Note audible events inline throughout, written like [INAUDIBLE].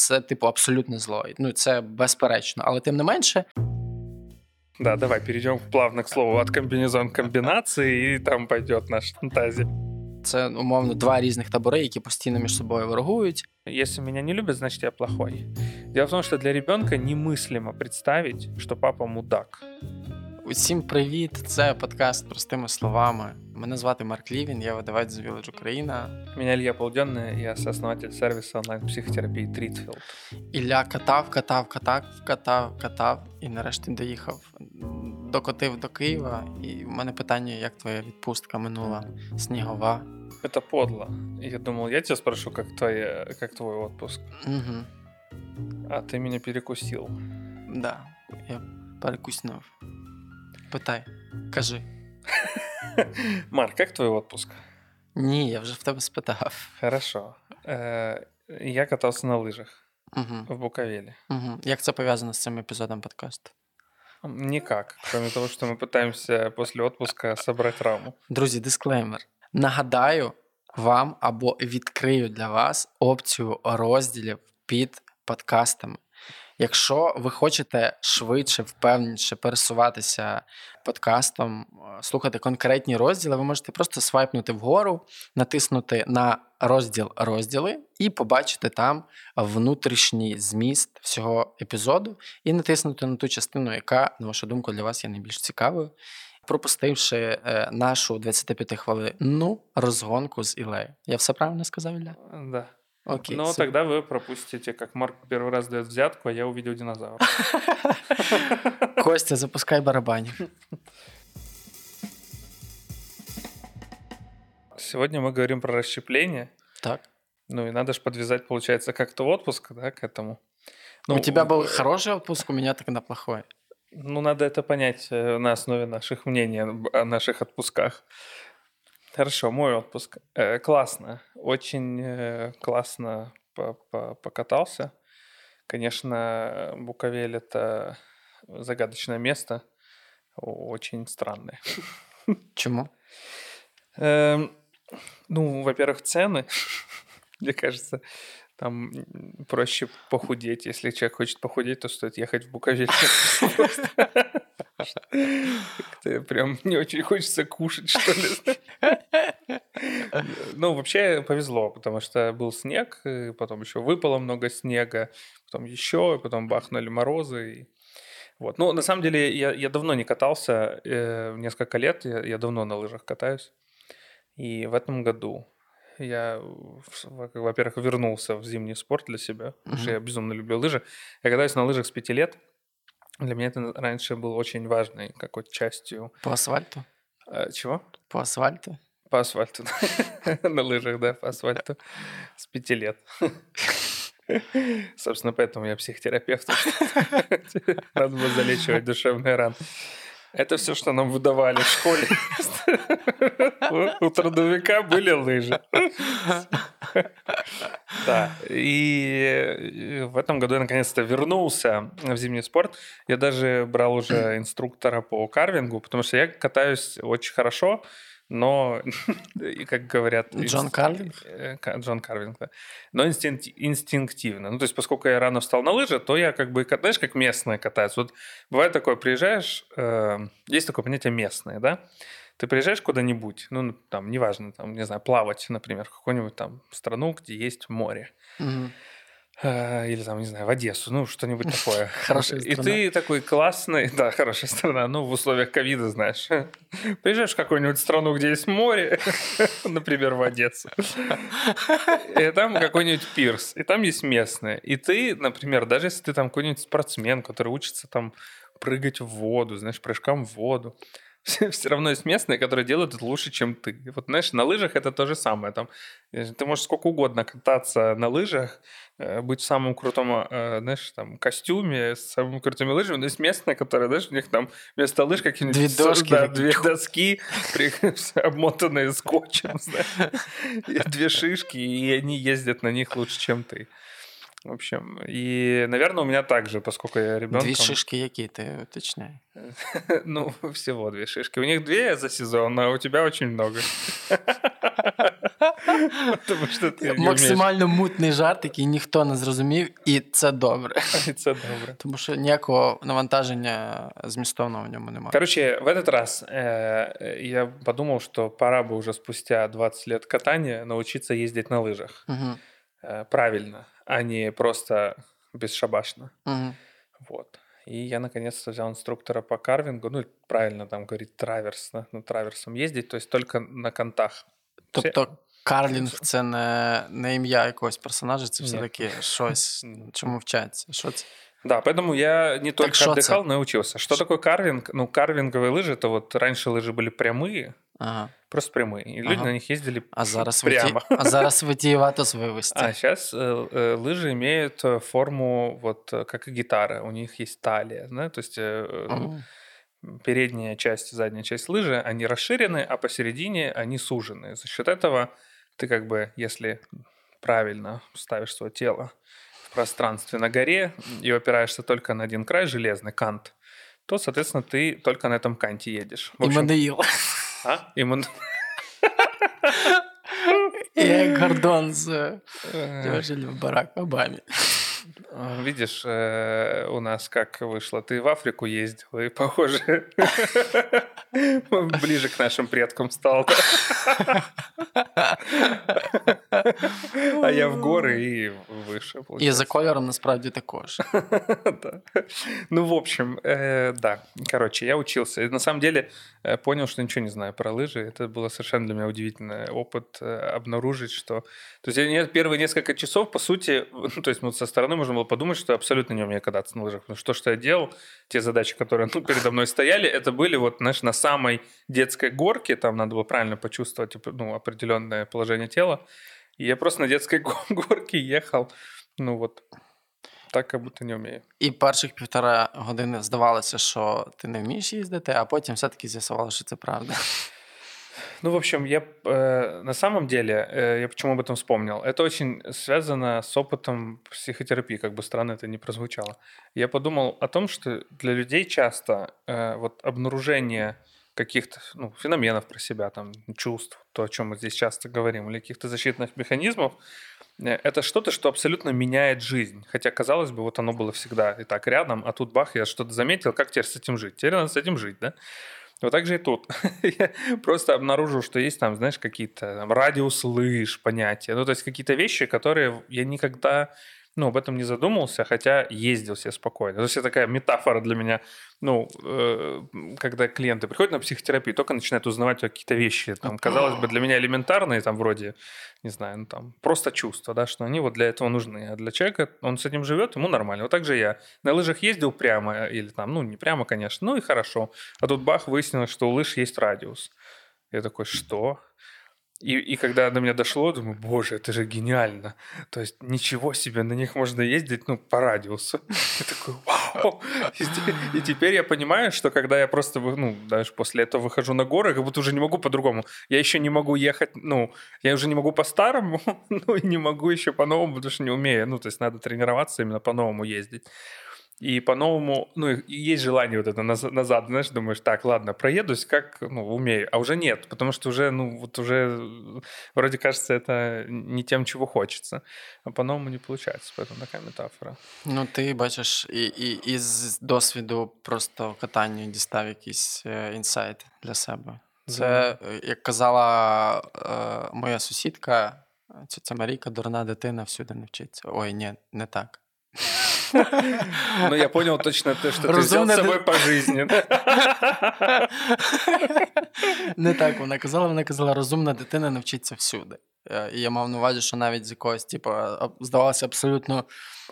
це, типу, абсолютно зло. Ну, це безперечно. Але тим не менше. Да, давай перейдем плавно к слову от комбинезон комбинации, и там пойдет наша фантазия. Це умовно два різних табори, які постійно між собою ворогують. Если меня не любят, значит я плохой. Дело в том, что для ребенка немыслимо представить, что папа мудак. Усім привіт! Це подкаст простими словами. Мене звати Марк Лівін, я видавець з Village Україна. Меня Илья Полденный, я сооснователь сервиса онлайн-психотерапії Трітфілд. Ілля катав, катав, катав, катав, катав і нарешті доїхав. Докотив до Києва, і в мене питання, як твоя відпустка минула снігова. Это подло. Я думал, я тебя спрошу, как, твоя, как твой отпуск. Угу. А ты меня перекусил. Да, я перекуснув. Питай, кажи. [LAUGHS] [LAUGHS] Марк, как твой отпуск? Ні, я вже в тебе спитав. Хорошо. Э, Я катался на лыжах Угу. в Буковеле. Угу. Як це пов'язано з цим епізодом подкасту? Никак, кроме того, что мы пытаемся после отпуска собрать раму. Друзі, дисклеймер. Нагадаю вам або відкрию для вас опцію розділів під подкастами. Якщо ви хочете швидше, впевненіше пересуватися подкастом, е, слухати конкретні розділи, ви можете просто свайпнути вгору, натиснути на розділ розділи і побачити там внутрішній зміст всього епізоду, і натиснути на ту частину, яка, на вашу думку, для вас є найбільш цікавою, пропустивши е, нашу 25 хвилинну розгонку з Ілею. Я все правильно сказав, Ілля? Да. Окей. Но супер. тогда вы пропустите, как Марк первый раз дает взятку, а я увидел динозавра. [LAUGHS] Костя, запускай барабанів. Сегодня мы говорим про расщепление. Так. Ну и надо же подвязать, получается, как-то отпуск, да, к этому. Ну, у тебя был хороший отпуск, у меня тогда плохой. Ну, надо это понять э, на основе наших мнений о наших отпусках. Хорошо, мой отпуск. Э, классно. Очень э, классно по- по- покатался. Конечно, Буковель — это загадочное место. Очень странное. Чому? Эм, Ну, во-первых, цены. Мне кажется, там проще похудеть. Если человек хочет похудеть, то стоит ехать в Буковель. [LAUGHS] Прям не очень хочется кушать, что ли. Ну, вообще повезло, потому что был снег, потом еще выпало много снега, потом еще, потом бахнули морозы. Вот. Ну, на самом деле, я, я давно не катался, э, несколько лет, я, я давно на лыжах катаюсь. И в этом году я, во-первых, вернулся в зимний спорт для себя, потому что я безумно люблю лыжи. Я катаюсь на лыжах с пяти лет. Для меня это раньше было очень важной какой-то частью. По асфальту? Э, Чего? По асфальту? По асфальту. [LAUGHS] На лыжах, да, по асфальту. С пяти лет. [LAUGHS] Собственно, поэтому я психотерапевт. [LAUGHS] Надо было залечивать душевные раны. Это все, что нам выдавали в школе. У- трудовика были лыжи. [LAUGHS] Да. И в этом году я наконец-то вернулся в зимний спорт. Я даже брал уже [CLEARS THROAT] инструктора по карвингу, потому что я катаюсь очень хорошо, но, [LAUGHS] как говорят... Джон инст- Карвинг? э, Джон Карвинг, да. Но инстинк- инстинктивно. Ну, то есть, поскольку я рано встал на лыжи, то я как бы, знаешь, как местные катаются. Вот бывает такое, приезжаешь, э, есть такое понятие местные, да? Ты приезжаешь куда-нибудь, ну, там, неважно, там, не знаю, плавать, например, в какую-нибудь там страну, где есть море. Э, Или там, не знаю, в Одессу, ну, что-нибудь [LAUGHS] такое. Хорошая И страна. ты такой классный, [LAUGHS] да, хорошая страна, ну, в условиях ковида, знаешь. [LAUGHS] Приезжаешь в какую-нибудь страну, где есть море, например, в Одессу, и там какой-нибудь пирс, и там есть местные. И ты, например, даже если ты там какой-нибудь спортсмен, который учится там прыгать в воду, знаешь, прыжкам в воду, [LAUGHS] все равно есть местные, которые делают это лучше, чем ты. Вот, знаешь, на лыжах это то же самое. Там, э, ты можешь сколько угодно кататься на лыжах, э, быть в самом крутом, э, знаешь, там, костюме, с самыми крутыми лыжами, но есть местные, которые, знаешь, у них там вместо лыж какие-нибудь... Две дошки Да, две [LAUGHS] доски, [LAUGHS] обмотанные скотчем, знаешь, две шишки, и они ездят на них лучше, чем ты. В общем, и, наверное, у меня также, поскольку я ребенком... Дві шишки які, ти уточняй. [LAUGHS] Ну, всего две шишки. У них две за сезон, а у тебя очень много. [LAUGHS] Тому що ти не вмієш. Максимально мутний жарт, який ніхто не зрозумів, і це добре. [LAUGHS] І Це добре. Тому що ніякого навантаження змістовного в ньому немає. Короче, в этот раз э, я подумал, что пора бы уже спустя 20 лет катания научиться ездить на лыжах. Угу. Э, правильно, а не просто бесшабашно. Угу. Вот. И я наконец-то взял инструктора по карвингу, ну, правильно там говорить, траверс, на, на траверсом ездить, то есть только на контах. Тобто Карлінг це не, не ім'я якогось персонажа, це Ні. все-таки щось, М. [LAUGHS] чому вчаться. Що це? Да, поэтому я не только что отдыхал, это? но и учился. Что Ш- такое карвинг? Ну, карвинговые лыжи, это вот раньше лыжи были прямые, Ага. просто прямые, и люди Ага. на них ездили А зараз [LAUGHS] прямо. виті... а [LAUGHS] зараз витіювато з вивості. А сейчас лыжи имеют э, форму вот э, как и гитара, у них есть талия, да, то есть э, э, Мгм. передняя часть и задняя часть лыжи, они расширены, а посередине они сужены. За счет этого ты как бы, если правильно ставишь свое тело в пространстве на горе и опираешься только на один край, железный кант, то, соответственно, ты только на этом канте едешь. В І общем, мене їло. [LAUGHS] а? И мы- І як [LAUGHS] Гордон з Э, Діожель в Барак Обамі. А, Видишь, э, у нас как вышло. Ты в Африку ездил, и, похоже, [LAUGHS] ближе к нашим предкам стал. А я в горы и выше, І за кольором насправді також. [LAUGHS] Ну, в общем, э, да. Короче, я учился. На самом деле э, понял, что ничего не знаю про лыжи. Это было совершенно для меня удивительный опыт э, обнаружить, что... То есть я первые несколько часов, по сути, [LAUGHS] ну, то есть ну, со стороны можно было подумать, что я абсолютно не умею кататься на лыжах. Потому что то, что я делал, те задачи, которые ну, передо мной стояли, это были вот, знаешь, на самой детской горке, там надо было правильно почувствовать типа, ну, определенное положение тела. И я просто на детской [LAUGHS] го- горке ехал, ну вот, так, как будто не умею. І перших півтора години здавалося, що ти не вмієш їздити, а потім все-таки з'ясувало, що це правда. Ну, в общем, я э, на самом деле, э, я почему об этом вспомнил, это очень связано с опытом психотерапии, как бы странно это не прозвучало. Я подумал о том, что для людей часто э, вот обнаружение каких-то ну, феноменов про себя, там, чувств, то, о чем мы здесь часто говорим, или каких-то защитных механизмов, э, это что-то, что абсолютно меняет жизнь. Хотя, казалось бы, вот оно было всегда и так рядом, а тут бах, я что-то заметил, как теперь с этим жить? Теперь надо с этим жить, да? Вот так же и тут. [LAUGHS] Я просто обнаружил, что есть там, знаешь, какие-то радиус лыж, понятия. Ну, то есть какие-то вещи, которые я никогда ну, об этом не задумывался, хотя ездил себе спокойно. То есть это такая метафора для меня. Ну, э, когда клиенты приходят на психотерапию, только начинают узнавать какие-то вещи, там, казалось бы, для меня элементарные, там, вроде, не знаю, ну, там, просто чувства, да, что они вот для этого нужны. А для человека, он с этим живет, ему нормально. Вот так же я на лыжах ездил прямо, или там, ну, не прямо, конечно, ну и хорошо. А тут бах, выяснилось, что у лыж есть радиус. Я такой, что? И, и когда до меня дошло, думаю, боже, это же гениально. То есть ничего себе, на них можно ездить, ну, по радиусу. Я такой, вау. И, те- и теперь я понимаю, что когда я просто, ну, даже после этого выхожу на горы, как будто уже не могу по-другому. Я еще не могу ехать, ну, я уже не могу по-старому, [LAUGHS] ну, и не могу еще по-новому, потому что не умею. Ну, то есть надо тренироваться именно по-новому ездить. И по-новому, ну, и есть желание вот это наз- назад, знаешь, думаешь, так, ладно, проедусь, как, ну, умею. А уже нет, потому что уже, ну, вот уже э, вроде кажется, это не тем, чего хочется. А по-новому не получается, поэтому такая метафора. Ну, ти бачиш, і, і, із досвіду просто катання дістав якийсь е, інсайт для себе. Це, е, як казала е, моя сусідка, ця Марійка, дурна дитина всюди не вчиться. Ой, ні, не так. Ну, я понял точно, то, что ты взял Разумная с собой по жизни. Не так вона казала, вона казала, розумна дитина навчиться всюди. Е, І я мав на увазі, що навіть з якогось, типу, здавалося абсолютно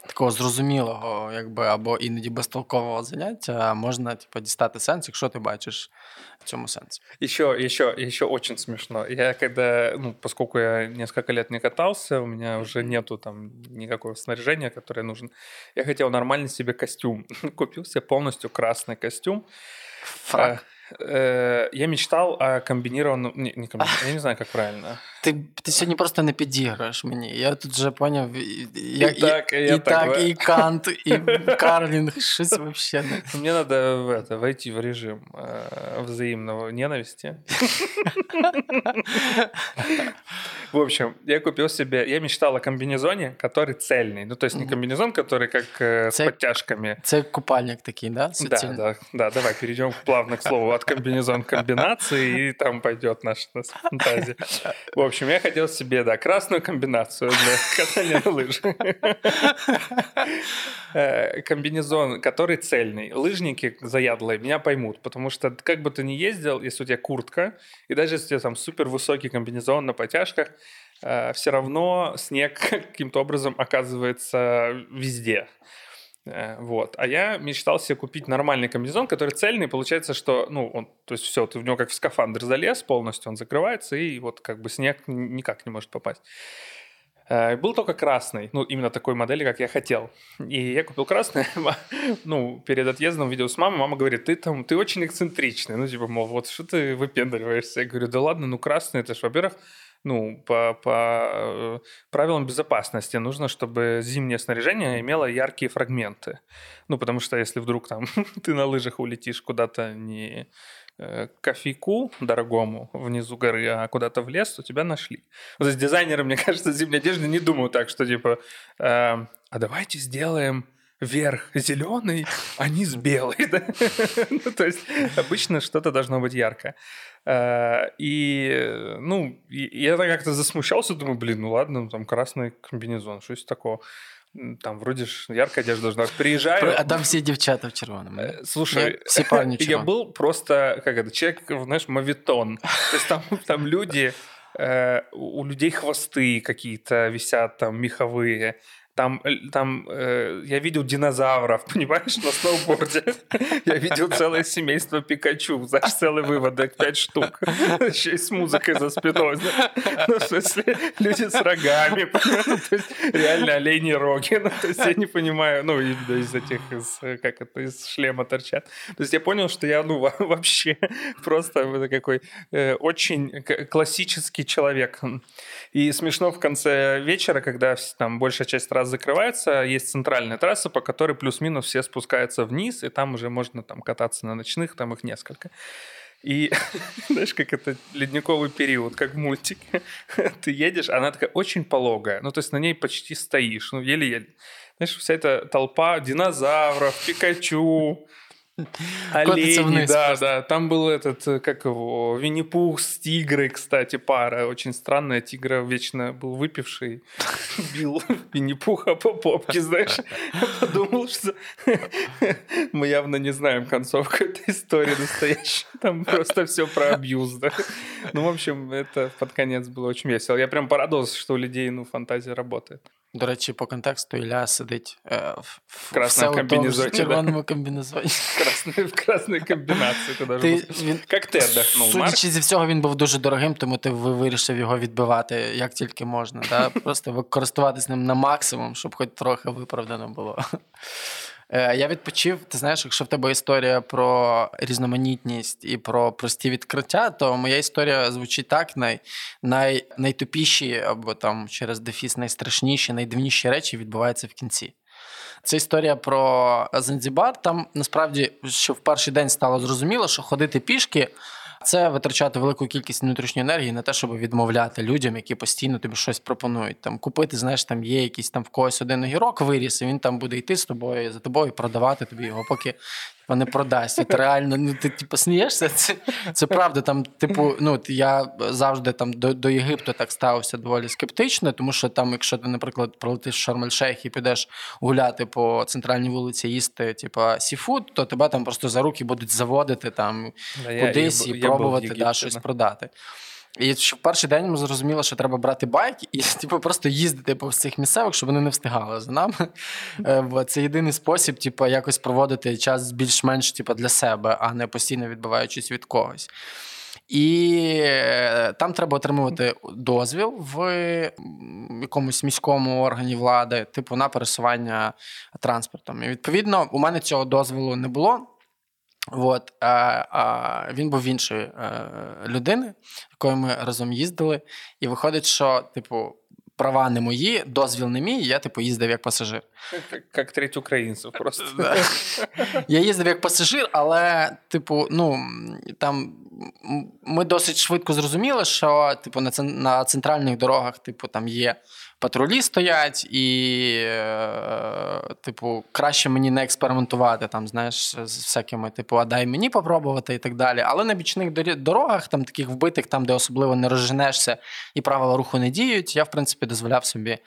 такого зрозумілого, якби, або іноді безтолкового заняття можна типу, дістати сенс, якщо ти бачиш в цьому сенс. Еще, еще, еще очень смешно. Я когда, ну, поскольку я несколько лет не катался, у меня уже нету там никакого снаряжения, которое нужно. Я хотел нормальный себе костюм. [LAUGHS] Купил себе полностью красный костюм. Фрак. Э, э, Я мечтал о комбинированном... Не, не комбинированном, я не знаю, как правильно. [LAUGHS] Ти Ти ти сьогодні просто не підіграєш мені. Я тут вже поняв. І, і, і так, і, я і, так, так, і Кант, [LAUGHS] і Карлінг, щось взагалі не. [LAUGHS] Мені треба в это, войти в режим э, взаимного ненависти. В общем, я купил себе, я мечтал о комбинезоне, который цельный. Ну, то есть не комбинезон, который как э, с подтяжками. Це купальник такий, да? Да, да, да. Давай перейдем плавно к слову от комбинезон комбинации, и там пойдет наша фантазия. В общем, я хотел себе, да, красную комбинацию для [LAUGHS] катания на лыжах. Э, комбинезон, который цельный. Лыжники заядлые меня поймут, потому что как бы ты ни ездил, если у тебя куртка, и даже если у тебя там супер высокий комбинезон на потяжках, э, все равно снег [LAUGHS] каким-то образом оказывается везде. Э, вот. А я мечтал себе купить нормальный комбинезон, который цельный. Получается, что, ну, он, то есть все, ты в него как в скафандр залез полностью, он закрывается, и вот как бы снег никак не может попасть. Э, был только красный, ну, именно такой модели, как я хотел. И я купил красный, [LAUGHS] ну, перед отъездом видел с мамой, мама говорит, ты там, ты очень эксцентричный, ну, типа, мол, вот что ты выпендриваешься? Я говорю, да ладно, ну, красный, это ж, во-первых, ну, по, по э, правилам безопасности нужно, чтобы зимнее снаряжение имело яркие фрагменты. Ну, потому что если вдруг там [LAUGHS] ты на лыжах улетишь куда-то не э, кофейку дорогому внизу горы, а куда-то в лес, то тебя нашли. То есть дизайнеры, мне [LAUGHS] кажется, зимней одежды не думают так, что типа, э, а давайте сделаем верх зеленый, а низ белый. Да? [LAUGHS] ну, то есть обычно что-то должно быть яркое. Э, и, ну, я как-то засмущался, думаю, блин, ну ладно, там красный комбинезон, что из такого? Там вроде ж яркая одежда должна быть. Приезжаю... А там все девчата в червоном. Э, слушай, Нет, все парни в [LAUGHS] я был просто, как это, человек, знаешь, мавитон. То есть там, там люди, э, у людей хвосты какие-то висят там меховые, там, э, там э, я видел динозавров, [LAUGHS] понимаешь, на сноуборде. Я видел целое семейство Пикачу, знаешь, целый выводок, пять штук. Еще и с музыкой за спиной. Ну, в смысле, люди с рогами, [LAUGHS] то есть реально олени роги. Ну, то есть я не понимаю, ну, из этих, из, как это, из шлема торчат. То есть я понял, что я, ну, вообще [LAUGHS] просто какой э, очень классический человек. И смешно в конце вечера, когда там большая часть раз закрывается, есть центральная трасса, по которой плюс-минус все спускаются вниз, и там уже можно там кататься на ночных, там их несколько. И [LAUGHS] знаешь, как это ледниковый период, как в мультике. [LAUGHS] Ты едешь, она такая очень пологая. Ну, то есть на ней почти стоишь, ну, еле-еле. Знаешь, вся эта толпа динозавров, Пикачу, Олени, да, да. Там был этот, э, как его, Винни-Пух с тигрой, кстати, пара. Очень странная. Тигра вечно был выпивший. [LAUGHS] Бил Винни-Пуха по попке, знаешь. Подумал, что мы явно не знаем концовку этой истории настоящей. Там просто все про абьюз, да. Ну, в общем, это под конец было очень весело. Я прям порадовался, что у людей, ну, фантазия работает. До речі, по контексту Ілля сидить е, в, в красному комбінезоні. В червоному комбінезоні. [LAUGHS] В красній комбінації. Як ти віддохнув, Судячи зі всього, він був дуже дорогим, тому ти вирішив його відбивати як тільки можна. [LAUGHS] Просто користуватись ним на максимум, щоб хоч трохи виправдано було. Е, я відпочив. Ти знаєш, якщо в тебе історія про різноманітність і про прості відкриття, то моя історія звучить так: най, най, найтупіші або там через дефіс найстрашніші, найдивніші речі відбуваються в кінці. Це історія про Занзібар. Там насправді, що в перший день стало зрозуміло, що ходити пішки це витрачати велику кількість внутрішньої енергії на те, щоб відмовляти людям, які постійно тобі щось пропонують. Там купити, знаєш, там є якийсь там в когось один огірок виріс, і він там буде йти з тобою за тобою, продавати тобі його, поки не продасть. От реально, ну ти типу, смієшся. Це це правда. Там, типу, ну я завжди там до до Єгипту так ставився доволі скептично, тому що там, якщо ти, наприклад, пролетиш в Шарм-Ель-Шейх і підеш гуляти по центральній вулиці, їсти, типу, сіфуд, то тебе там просто за руки будуть заводити там да, кудись я, і я, пробувати да, щось продати. І що в перший день ми зрозуміли, що треба брати байк і [LAUGHS] типу, просто їздити по цих місцевих, щоб вони не встигали за нами. Е, бо це єдиний спосіб, типу, якось проводити час більш-менш типу, для себе, а не постійно відбиваючись від когось. І е, там треба отримувати дозвіл в якомусь міському органі влади, типу на пересування транспортом. І відповідно, у мене цього дозволу не було. От, а, а він був іншої а, людини, якою ми разом їздили. І виходить, що, типу, права не мої, дозвіл не мій, я, типу, їздив як пасажир. Як треть українців просто. [LAUGHS] Я їздив як пасажир, але, типу, ну, там ми досить швидко зрозуміли, що, типу, на центральних дорогах, типу, там є патрулі стоять, і, е, типу, краще мені не експериментувати там, знаєш, з всякими, типу, а дай мені попробувати і так далі. Але на бічних дорогах, там таких вбитих, там, де особливо не розженешся і правила руху не діють, я, в принципі, дозволяв собі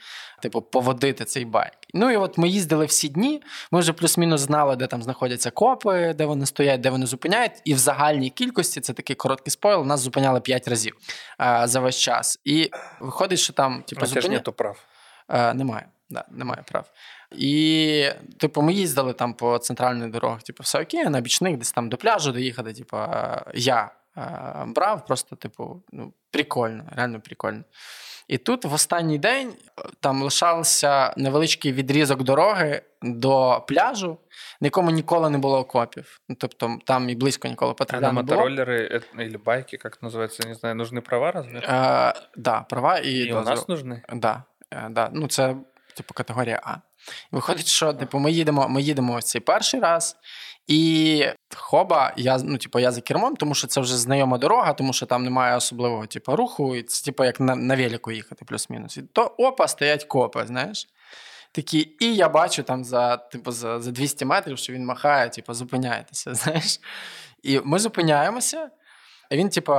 типу, поводити цей байк. Ну і от ми їздили всі дні. Ми вже плюс-мінус знали, де там знаходяться копи, де вони стоять, де вони зупиняють. І в загальній кількості це такий короткий спойл. Нас зупиняли 5 разів а, за весь час. І виходить, що там типу, зупиня... ж прав. А, немає. Да, немає прав. І, типу, ми їздили там по центральних дорогах, типу, все окей, на бічних, десь там до пляжу доїхати. Типу, я брав, просто, типу, ну, прикольно, реально прикольно. І тут в останній день е, там лишався невеличкий відрізок дороги до пляжу, на якому ніколи не було окопів. Ну, тобто там і близько ніколи патруля а не було. мотороллеры или байки, як називається, не знаю, нужны права разве? Е, да, права і, і у нас нужны? Да, е, да. Ну, це типу категорія А. Виходить, що типу, ми їдемо ми їдемо ось цей перший раз, і хоба, я ну, типу, я за кермом, тому що це вже знайома дорога, тому що там немає особливого типу, руху, і це типу, як на на велику їхати, плюс-мінус. І то опа, стоять копи, знаєш. Такі, і я бачу там за типу, за, за 200 метрів, що він махає, типу, зупиняйтеся. [LAUGHS] знаєш. І ми зупиняємося, і він, типу,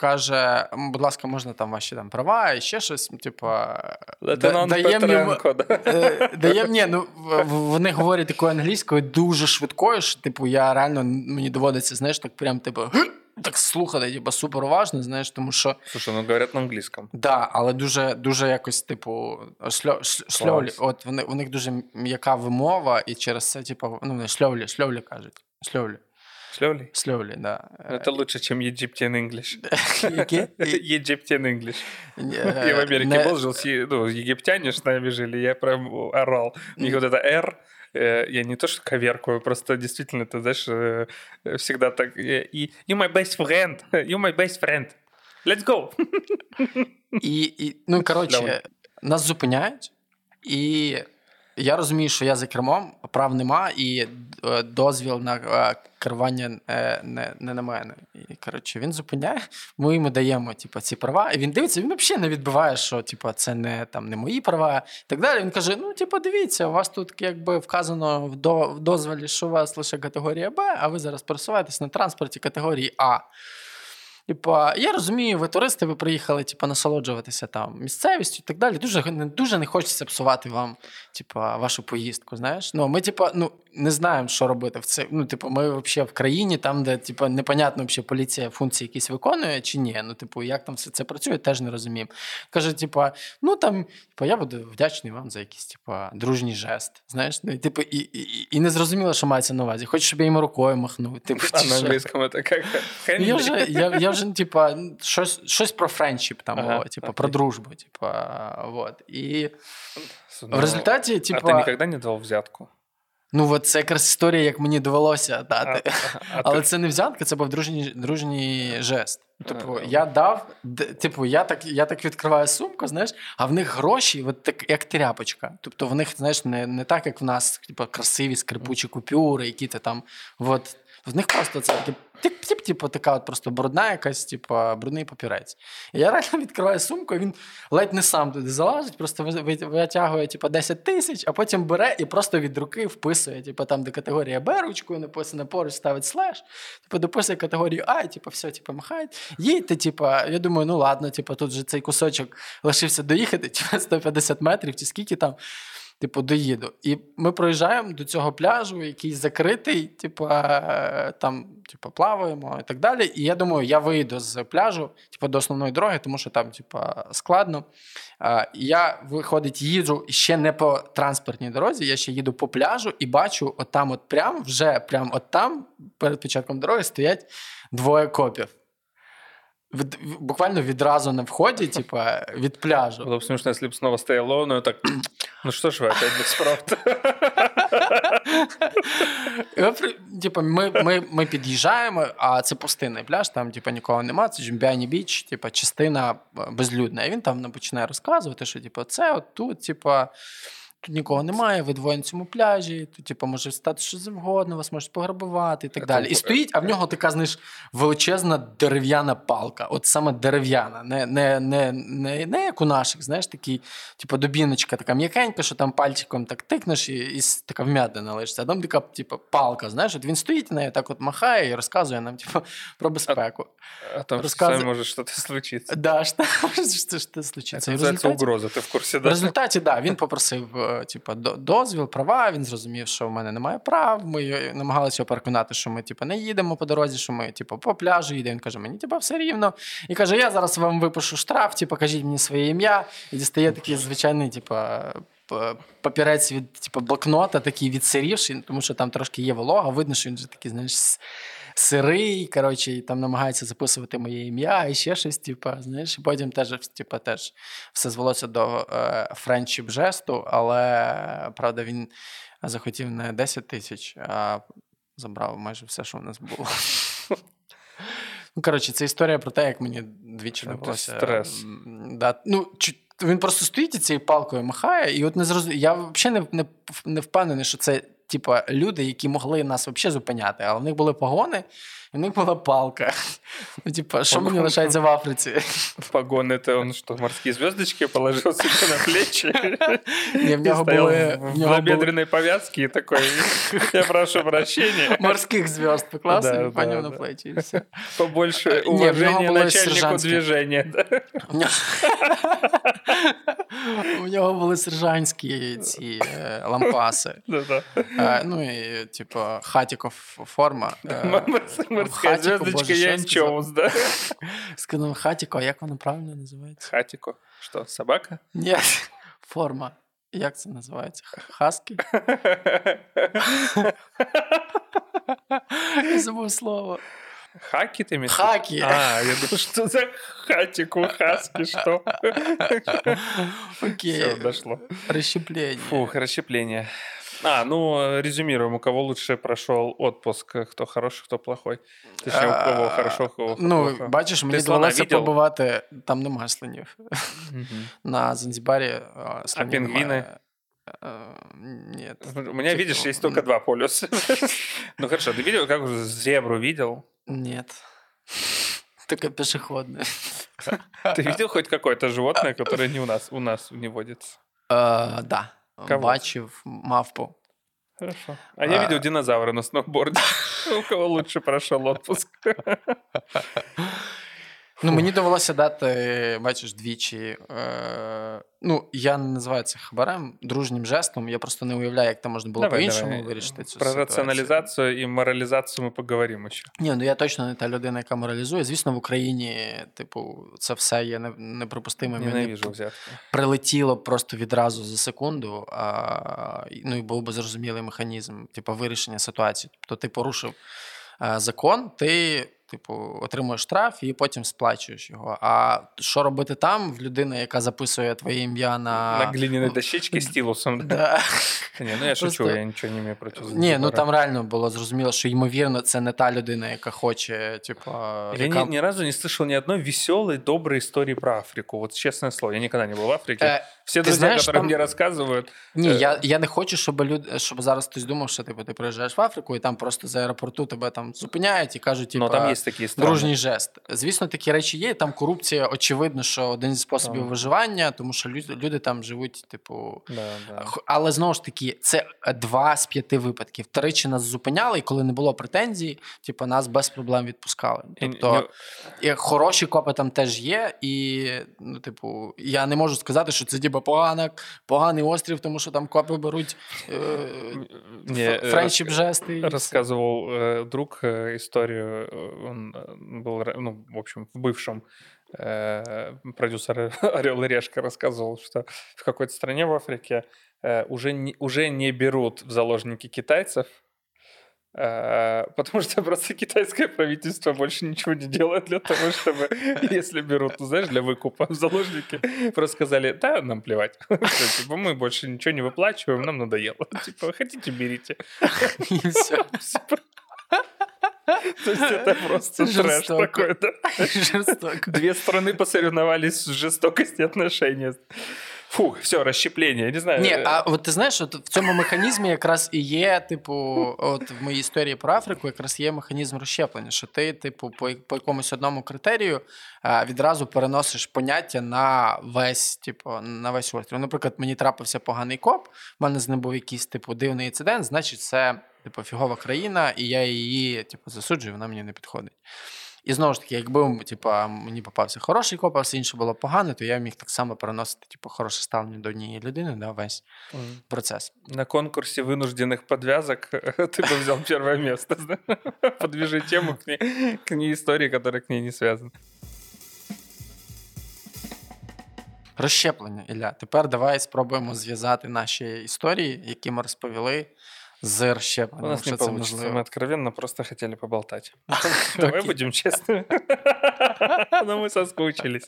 каже: будь ласка, можна там ваші там права і ще щось. Типу, Лейтенант Петренко, да? Е, даєм, ну, Вони говорять такою англійською дуже швидкою, що типу, я реально мені доводиться, знаєш, так прям типу. Так слухати, типу, супер уважно, знаєш, тому що. Слушай, ну говорять на англійському. Так, да, але дуже дуже якось, типу, шльо, шльовлі. От вони, у них дуже м'яка вимова, і через це, типу, ну, вони шльовлі, шльовлі кажуть. Шльовлі. Слёвли? Слёвли, да. Это лучше, чем Egyptian English. [LAUGHS] [LAUGHS] Які? Egyptian English. [LAUGHS] Я в Америке был, жил, ну, египтяне с нами жили, я прям орал. У них вот это R, э, я не то что коверкую, просто действительно, ты знаешь, э, всегда так. И you my best friend, you my best friend. Let's go. І, і ну, коротше, нас зупиняють, і Я розумію, що я за кермом, прав нема, і е, дозвіл на е, керування е, не не на мене. І коротше, він зупиняє, ми йому даємо типу, ці права, і він дивиться, він взагалі не відбиває, що типу, це не там не мої права і так далі. Він каже: ну, типу, дивіться, у вас тут якби вказано в, до, в дозволі, що у вас лише категорія Б, а ви зараз пересуваєтесь на транспорті категорії А. Типа, я розумію, ви туристи, ви приїхали типа, насолоджуватися там місцевістю і так далі. Дуже не дуже не хочеться псувати вам, типа, вашу поїздку. Знаєш? Ну, ми, типа, ну, не знаємо, що робити в це. Ну, типу, ми взагалі в країні, там, де типу, непонятно, взагалі, поліція функції якісь виконує чи ні. Ну, типу, як там все це працює, теж не розуміємо. Каже, типа, ну там, типу, я буду вдячний вам за якийсь, типа, дружній жест. Знаєш, ну, і, типу, і, і, і не зрозуміло, що мається на увазі. Хочеш, щоб я йому рукою махнув. Типу, а на англійському це? Я вже, я, я вже, типа, щось, щось про френдшіп, там, ага, о, типу, про дружбу. Типа, вот. І ну, в результаті, типа... А ти ніколи не давав взятку? Ну, от це якраз історія, як мені довелося дати. А, а, Але ти... це не взятка, це був дружній дружній жест. Типу, а, я дав, типу, я так я так відкриваю сумку, знаєш, а в них гроші, от так, як тряпочка. Тобто в них, знаєш, не не так, як в нас, типу, красиві скрипучі купюри, які ти там. От, в них просто це тип, типу, така от просто брудна якась, типу, брудний папірець. І я реально відкриваю сумку, він ледь не сам туди залазить, просто витягує типу, 10 тисяч, а потім бере і просто від руки вписує, типу, там, де категорія Б ручкою написано, поруч ставить слеш, типу, дописує категорію А, і типу, все, типу, махає. Їдьте, типу, я думаю, ну ладно, типу, тут же цей кусочок лишився доїхати, типу, 150 метрів, чи скільки там типу, доїду. І ми проїжджаємо до цього пляжу, який закритий, типу, там типу, плаваємо і так далі. І я думаю, я вийду з пляжу, типу, до основної дороги, тому що там типу, складно. Я виходить, їжу ще не по транспортній дорозі, я ще їду по пляжу і бачу, от там, от прям, вже прям от там, перед початком дороги, стоять двоє копів від, буквально відразу на вході, типа, від пляжу. Было бы смешно, если бы снова стоял он, и так, ну что ж вы опять без правд? І ми, при- типа, ми, ми, ми під'їжджаємо, а це пустинний пляж, там типа, нікого нема, це Джумбіані Біч, типа, частина е, безлюдна. І він там ну, починає розказувати, що типа, це от тут, типа. Тут нікого немає, ви двоє на цьому пляжі, тут, типу, може стати що завгодно, вас можуть пограбувати і так Це далі. І б- стоїть, а в нього така, знаєш, величезна дерев'яна палка. От саме дерев'яна, не, не, не, не, не як у наших, знаєш, такий, типу, дубіночка така м'якенька, що там пальчиком так тикнеш і, і с- така вмятина лишиться. А там така, типу, палка, знаєш, от він стоїть і нею так от махає і розказує нам, типу, про безпеку. А там Рассказы- с вами может что-то случиться. Да, що, [LAUGHS] що, що случиться. Это І в называется результаті- угроза, ты в курсе, в да? результаті, да, він попросив е, типу, дозвіл, права. Він зрозумів, що в мене немає прав. Ми намагалися переконати, що ми типу, не їдемо по дорозі, що ми типу, по пляжу їдемо. Він каже, мені типу, все рівно. І каже: я зараз вам випишу штраф, типу, кажіть мені своє ім'я. І дістає такий звичайний, типу, папірець від типу, блокнота, такий відсирівший, тому що там трошки є волога. Видно, що він вже такий, знаєш, сирий. Коротше, і там намагається записувати моє ім'я і ще щось, типу, знаєш, і потім теж, типу, теж все звелося до е, френчіп жесту, але правда він захотів не 10 тисяч, а забрав майже все, що в нас було. [LAUGHS] Ну, коротше, це історія про те, як мені двічі довелося. стрес. Да, ну, чу- він просто стоїть і цією палкою махає, і от не зрозумів. Я взагалі не, не, не впевнений, що це типа люди, які могли нас взагалі зупиняти, але в них були погони, і в них була палка. Ну, типа, що мені Погони. лишається в Африці? Погоны это он что, морские звездочки положил себе на плечи? [LAUGHS] Ні, в И нього стоял були, в в нього були набедренной повязке и такой, [LAUGHS] я прошу прощения. морських зв'язд поклав Да, собі да, панів на да. плечі і все. Побольше Не, в него уважения было начальнику сержантское. движения. да. У [LAUGHS] нього, у нього були сержантські ці е, лампаси. Да-да. Е, ну і, типу, хатіков форма. Е, Морская Хатико, звездочка боже, що Янчоус, да? [LAUGHS] Сказав хатіко, а як воно правильно називається? Хатико. Что, собака? Ні, [LAUGHS] форма. Як це називається? Х- Хаскі? [LAUGHS] Я забув слово. Хаки ты имеешь? в виду? Хаки. А, я думаю, что за хатику, хаски, что? Окей. Все, дошло. Розщеплення. Фух, расщепление. А, ну, э, резюмируем, у кого лучше прошел отпуск, кто хороший, кто плохой. Точнее, у кого А, хорошо, у кого Ну, плохо. бачиш, мені Ти слона довелося видел? побувати, там нема слонів. [LAUGHS] Мгм. На Занзібарі а, слонів пінгвіни? немає. Е, Ні. У меня, видишь, Типа, есть только два полюса. [LAUGHS] Ну хорошо, ты видел, как уже зебру видел? Ні. Таке пішохідне. Ты видел хоть какое-то животное, которое не у нас, у нас не водится? Е, Да. Кого? Бачив мавпу. Хорошо. А я А. видел динозавра на сноуборде. [LAUGHS] У кого лучше прошел отпуск? [LAUGHS] Ну, мені довелося дати, бачиш, двічі. Е, ну, я не називаю це хабарем, дружнім жестом. Я просто не уявляю, як там можна було Давай, по-іншому давай. вирішити цю Про ситуацію. рационализацию и морализацию мы поговорим еще. Ні, ну я точно не та людина, яка моралізує. Звісно, в Україні, типу, це все є не- неприпустимим. і не прилетіло просто відразу за секунду, а, ну і був би зрозумілий механізм, типу, вирішення ситуації. Тобто ти порушив е, закон, ти, типу, отримуєш штраф і потім сплачуєш його. А що робити там в людини, яка записує твоє ім'я на. На глиняной дощечке стилусом. да? Да. Не, ну я шучу, я ничего не имею против Ні, ну там реально було зрозуміло, що ймовірно це не та людина, яка хоче, типу, Я яка... ни, ни разу не слышал ни одной веселой, доброй истории про Африку. Вот честное слово, я никогда не был в Африке. Е, Все ты друзья, знаешь, которые там- мне рассказывают, Ні, Е. я, я не хочу, щоб люд... щоб зараз хтось думав, що типу, ти приїжджаєш в Африку, і там просто з аеропорту тебе там зупиняють і кажуть, типу, но там есть такие страны. дружній жест. Звісно, такі речі є. Там корупція, очевидно, що один зі способів Так. виживання, тому що люди, люди там живуть, типу. Да, да. Х- Але знову ж таки, це е, два з п'яти випадків. Тричі нас зупиняли, і коли не було претензій, типу, нас без проблем відпускали. І- Тобто, ну, і хороші копи там теж є, і ну, типу, я не можу сказати, що це типу, погана, поганий острів, тому що там копи беруть е, Мне, ф- э, френчіп раска- жести. і все. рассказывал э, друг э, историю. э, Он э, был, ра- ну, в общем, в бывшем э, продюсер [LAUGHS] Орел и Решка рассказывал, что в какой-то стране в Африке э, уже не, уже не берут в заложники китайцев, Э, потому что просто китайское правительство больше ничего не делает для того, чтобы, [LAUGHS] если берут, ну, знаешь, для выкупа в заложники, просто сказали, да, нам плевать. [LAUGHS] Типа, мы больше ничего не выплачиваем, нам надоело. [LAUGHS] Типа, хотите, берите. И все. То есть это просто трэш такой, да? Жорстоко. Две страны посоревновались в жестокости отношений. Фу, все, розщеплення, я не знаю. Ні, а от ти знаєш, от в цьому механізмі якраз і є, типу, от в моїй історії про Африку якраз є механізм розщеплення, що ти, типу, по, по якомусь одному критерію відразу переносиш поняття на весь, типу, на весь острів. Наприклад, мені трапився поганий коп, в мене з ним був якийсь типу дивний інцидент, значить, це типу фігова країна, і я її, типу, засуджую, вона мені не підходить. І знову ж таки, якби типу, мені попався хороший коп, а все інше було погане, то я міг так само переносити типу, хороше ставлення до однієї людини на весь Мгм. процес. На конкурсе вынужденных подвязок ты бы взял первое место. да? Подвяжи тему к ней, к ней истории, которая к ней не связана. Розщеплення, Ілля. Тепер давай спробуємо зв'язати наші історії, які ми розповіли, з У розщепленням. нас не получится. Мы откровенно просто хотели поболтать. [LAUGHS] Давай будем [LAUGHS] честными. [LAUGHS] Но мы соскучились.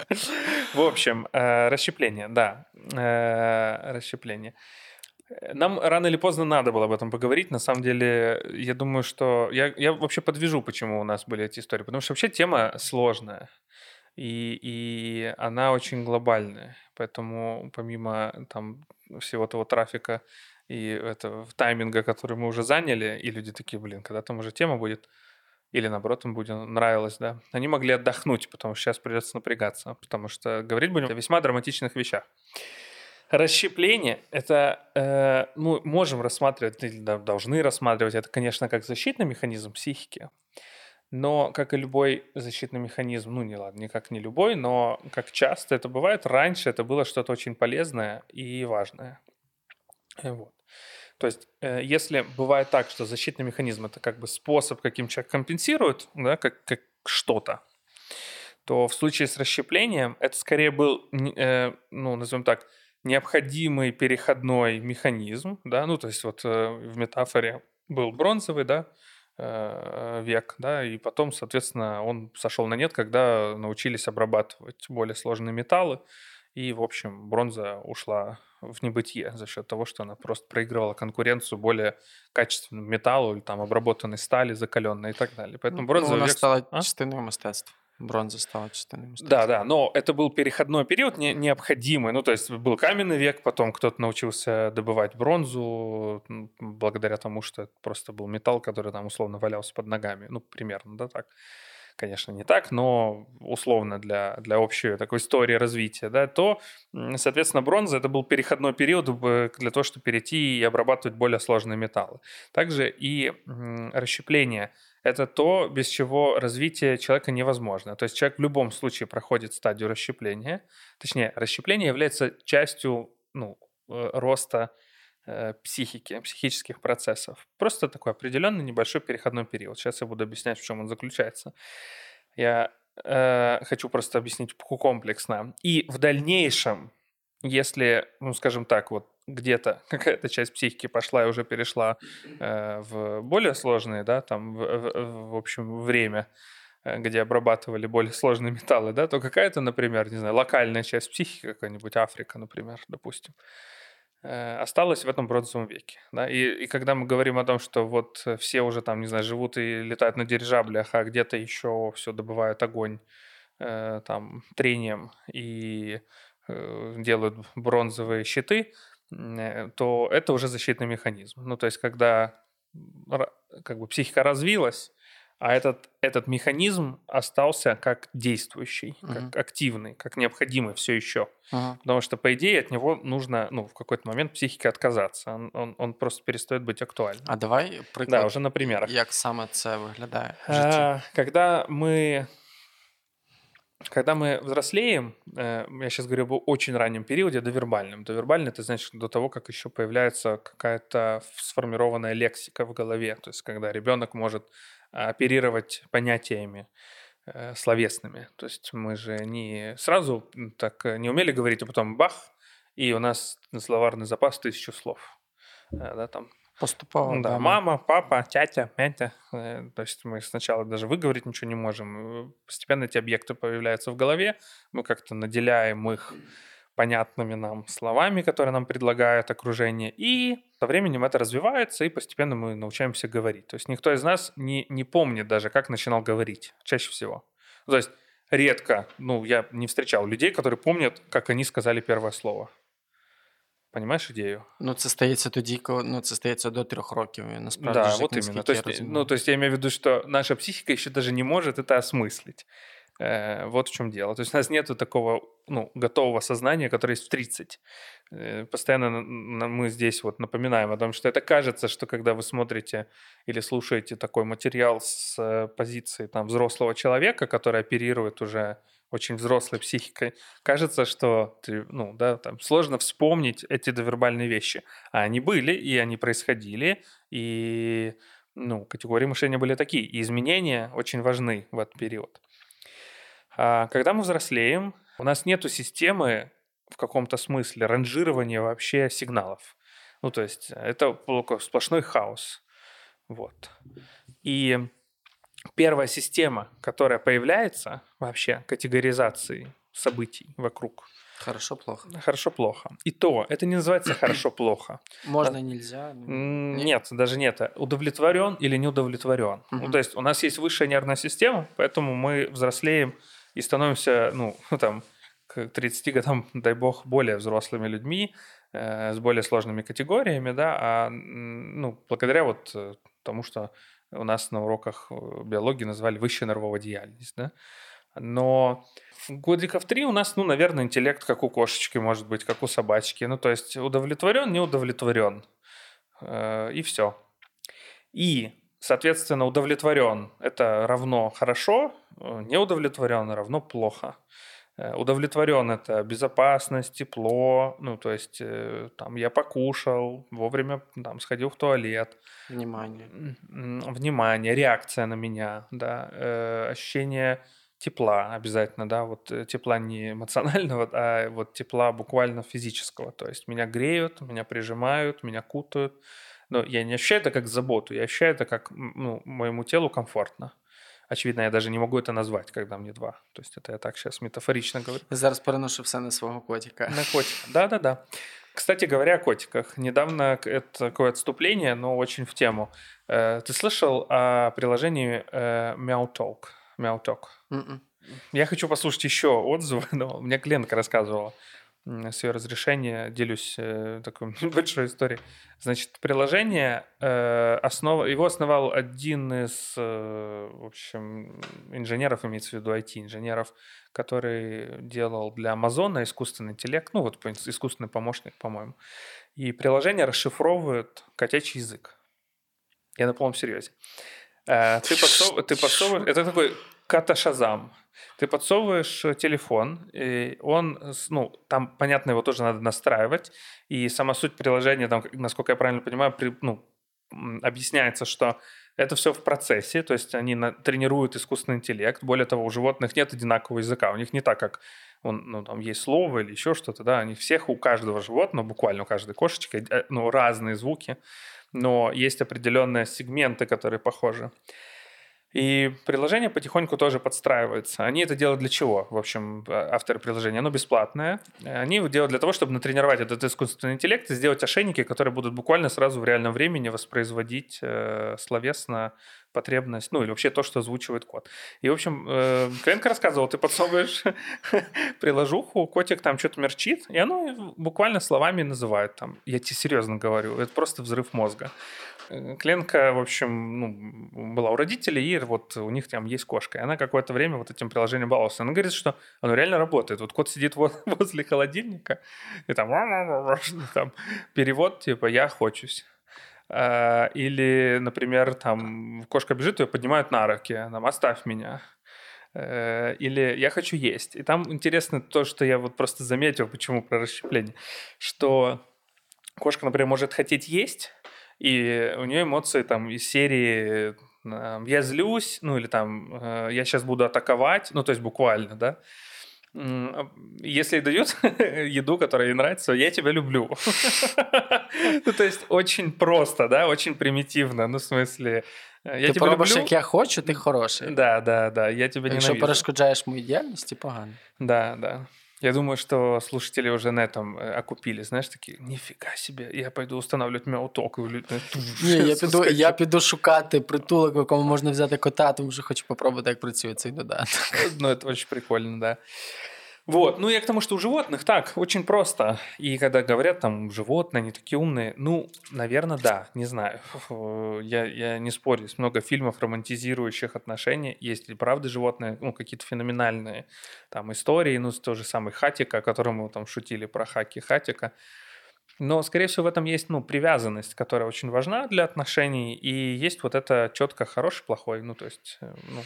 В общем, э, расщепление, да. Э, Расщепление. Нам рано или поздно надо было об этом поговорить. На самом деле, я думаю, что... Я, я вообще подвяжу, почему у нас были эти истории. Потому что вообще тема сложная. И, и она очень глобальная. Поэтому помимо там, всего того трафика и этого тайминга, который мы уже заняли, и люди такие, блин, когда там уже тема будет, или наоборот, им будет нравилось, да, они могли отдохнуть, потому что сейчас придется напрягаться, потому что говорить будем о весьма драматичных вещах. Расщепление – это, э, ну, можем рассматривать, или должны рассматривать это, конечно, как защитный механизм психики, но, как и любой защитный механизм, ну, не ладно, не как не любой, но как часто это бывает, раньше это было что-то очень полезное и важное. Э, Вот. То есть, э, если бывает так, что защитный механизм это как бы способ, каким человек компенсирует, да, как, как что-то, то в случае с расщеплением это скорее был, э, ну, назовем так, необходимый переходной механизм, да, ну, то есть вот э, в метафоре был бронзовый, да, э, век, да, и потом, соответственно, он сошел на нет, когда научились обрабатывать более сложные металлы, и, в общем, бронза ушла в небытие за счет того, что она просто проигрывала конкуренцию более качественному металлу или там обработанной стали, закаленной и так далее. Поэтому Ну, бронзовый вона век... стала А? частиною мистецтва. Бронза стала частиною мистецтва. Да, да, но это был переходной период не, необходимый. Ну, то есть был каменный век, потом кто-то научился добывать бронзу благодаря тому, что это просто был металл, который там условно валялся под ногами. Ну, примерно, да, так. Конечно, не так, но условно для, для общей такой истории развития, да, то, соответственно, бронза это был переходной период э, для того, чтобы перейти и обрабатывать более сложные металлы. Также и расщепление это то, без чего развитие человека невозможно. То есть человек в любом случае проходит стадию расщепления. Точнее, расщепление является частью ну, э, роста психики, психических процессов. Просто такой определенный небольшой переходной период. Сейчас я буду объяснять, в чем он заключается. Я э, хочу просто объяснить комплексно. И в дальнейшем, если, ну, скажем так, вот где-то [LAUGHS] какая-то часть психики пошла и уже перешла э, в более сложные, да, там, в, в- в общем, время, э, где обрабатывали более сложные металлы, да, то какая-то, например, не знаю, локальная часть психики, какая-нибудь Африка, например, допустим, э, осталась в этом бронзовом веке, да, и, и когда мы говорим о том, что вот э, все уже там, не знаю, живут и летают на дирижаблях, а где-то еще все добывают огонь э, там трением и э, делают бронзовые щиты, э, то это уже защитный механизм. Ну, то есть, когда как бы психика развилась, а этот, этот механизм остался как действующий, Мгм. как активный, как необходимый все еще. Ага. Потому что, по идее, от него нужно ну, в какой-то момент психике отказаться. Он, он, он просто перестает быть актуальным. А давай приклад, Да, уже на примерах. як саме це виглядає в житті. А, Когда мы, когда мы взрослеем, э, я сейчас говорю об очень раннем периоде, довербальном. Довербальный это значит до того, как еще появляется какая-то сформированная лексика в голове. То есть когда ребенок может а, оперировать понятиями э, словесными. То есть мы же не сразу так э, не умели говорить, а потом бах, и у нас словарный запас тысячу слов. Э, Да, там Поступово, Ну да, да. мама, папа, тятя, мятя. Э, То есть мы сначала даже выговорить ничего не можем. Э, Постепенно эти объекты появляются в голове. Мы как-то наделяем их понятными нам словами, которые нам предлагает окружение. И со временем это развивается, и постепенно мы научаемся говорить. То есть никто из нас не, не помнит даже, как начинал говорить, чаще всего. То есть редко, ну, я не встречал людей, которые помнят, как они сказали первое слово. Понимаешь идею? Ну, це стається тоді, коли ну, це стається до трьох років. І насправді Да, ж, вот як именно. наскільки То я есть, розумію. ну, то есть я имею в виду, что наша психика еще даже не может это осмыслить. Э, вот в чем дело. То есть у нас нет такого ну, готового сознания, которое есть в 30. Э, постоянно н- н- мы здесь вот напоминаем о том, что это кажется, что когда вы смотрите или слушаете такой материал с э, позиции там, взрослого человека, который оперирует уже очень взрослой психикой, кажется, что ты, ну, да, там, сложно вспомнить эти довербальные вещи. А они были, и они происходили, и ну, категории мышления были такие. И изменения очень важны в этот период. А когда мы взрослеем, у нас нету системы в каком-то смысле ранжирования вообще сигналов. Ну, то есть это сплошной хаос. Вот. И первая система, которая появляется вообще категоризации событий вокруг, Хорошо-плохо. хорошо-плохо. И то, это не называется хорошо-плохо. Можна, нельзя. ну, М, Нет? Нет, даже нет. Удовлетворен или не удовлетворен. Ну, Мгм. то есть у нас есть высшая нервная система, поэтому мы взрослеем и становимся, ну, [LAUGHS] там, к 30 годам, дай бог, более взрослыми людьми, э, с более сложными категориями, да, а, ну, благодаря вот э, тому, что у нас на уроках э, биологии назвали высшая нервовая деятельность, да. Но годиков три у нас, ну, наверное, интеллект как у кошечки, может быть, как у собачки. Ну, то есть удовлетворен, не удовлетворен. Э, И все. И, соответственно, удовлетворен – это равно хорошо, э, не удовлетворен – равно плохо. Э, Удовлетворен – это безопасность, тепло, ну, то есть э, там я покушал, вовремя там сходил в туалет, Внимание. Внимание, реакция на меня, да, э, ощущение тепла обязательно, да, вот тепла не эмоционального, [LAUGHS] а вот тепла буквально физического, то есть меня греют, меня прижимают, меня кутают, но я не ощущаю это как заботу, я ощущаю это как, ну, моему телу комфортно. Очевидно, я даже не могу это назвать, когда мне два. То есть это я так сейчас метафорично говорю. Зараз переношу все на свого котика. На котика. Да-да-да. Кстати говоря о котиках. Недавно это такое отступление, но очень в тему. Э, Ты слышал о приложении э, MeowTalk? MeowTalk. Мгм. Я хочу послушать еще отзывы, [LAUGHS] но мне клиентка рассказывала с ее разрешения, делюсь э, такой [LAUGHS] большой историей. Значит, приложение, э, основа, его основал один из, э, в общем, инженеров, имеется в виду IT-инженеров, который делал для Амазона искусственный интеллект, ну вот искусственный помощник, по-моему. И приложение расшифровывает котячий язык. Я на полном серьезе. Э, ты [LAUGHS] подсовываешь... Это такой ката-шазам. Ты подсовываешь э, телефон, и он, ну, там, понятно, его тоже надо настраивать, и сама суть приложения, там, насколько я правильно понимаю, при- ну, объясняется, что это все в процессе, то есть они на- тренируют искусственный интеллект. Более того, у животных нет одинакового языка, у них не так, как он, ну, там есть слово или еще что-то, да, они всех, у каждого животного, буквально у каждой кошечки, э, ну, разные звуки, но есть определенные сегменты, которые похожи. И приложение потихоньку тоже подстраивается. Они это делают для чего? В общем, а- авторы приложения, оно бесплатное. Они его делают для того, чтобы натренировать этот искусственный интеллект и сделать ошейники, которые будут буквально сразу в реальном времени воспроизводить э, словесно потребность, ну или вообще то, что озвучивает кот. И, в общем, э, клиентка рассказывала, ты подсовываешь [LAUGHS] приложуху, котик там что-то мерчит, и оно буквально словами называет там. Я тебе серьезно говорю, это просто взрыв мозга. Э, Клиентка, в общем, ну, была у родителей, и вот у них там есть кошка. И она какое-то время вот этим приложением баловалась. Она говорит, что оно реально работает. Вот кот сидит во- [LAUGHS] возле холодильника, и там, [LAUGHS] там перевод типа «я хочусь». А, Или, например, там кошка бежит, ее поднимают на руки, там «оставь меня». Э, Или «я хочу есть». И там интересно то, что я вот просто заметил, почему про расщепление, что кошка, например, может хотеть есть, и у нее эмоции там из серии э, «я злюсь», ну или там э, «я сейчас буду атаковать», ну то есть буквально, да, если дают [LAUGHS] еду, которая ей нравится, я тебя люблю. [LAUGHS] ну, то есть очень просто, да, очень примитивно. Ну, в смысле, э, я ти тебе робиш, люблю. як я хочу, ти хороший. Да, да, да, я тебе Якщо ненавижу. перешкоджаєш мою діяльність, погано. Да, да. Я думаю, что слушатели уже на этом э, окупили. Знаешь, такие, нифига себе, я пойду устанавливать меоток. Ні, я піду, я піду шукати притулок, в якому можна взяти кота, тому що хочу попробувати, як працює цей додаток. Ну, это очень прикольно, да. Вот, ну я к тому, что у животных так, очень просто. И когда говорят там животные, они такие умные, ну, наверное, да, не знаю. [LAUGHS] Я, я не спорю, есть много фильмов, романтизирующих отношения. Есть ли правда животные, ну, какие-то феноменальные там истории, ну, то же самый Хатика, о котором мы там шутили про Хаки Хатика. Но, скорее всего, в этом есть ну, привязанность, которая очень важна для отношений, и есть вот это четко хороший, плохой. Ну, то есть, э, ну,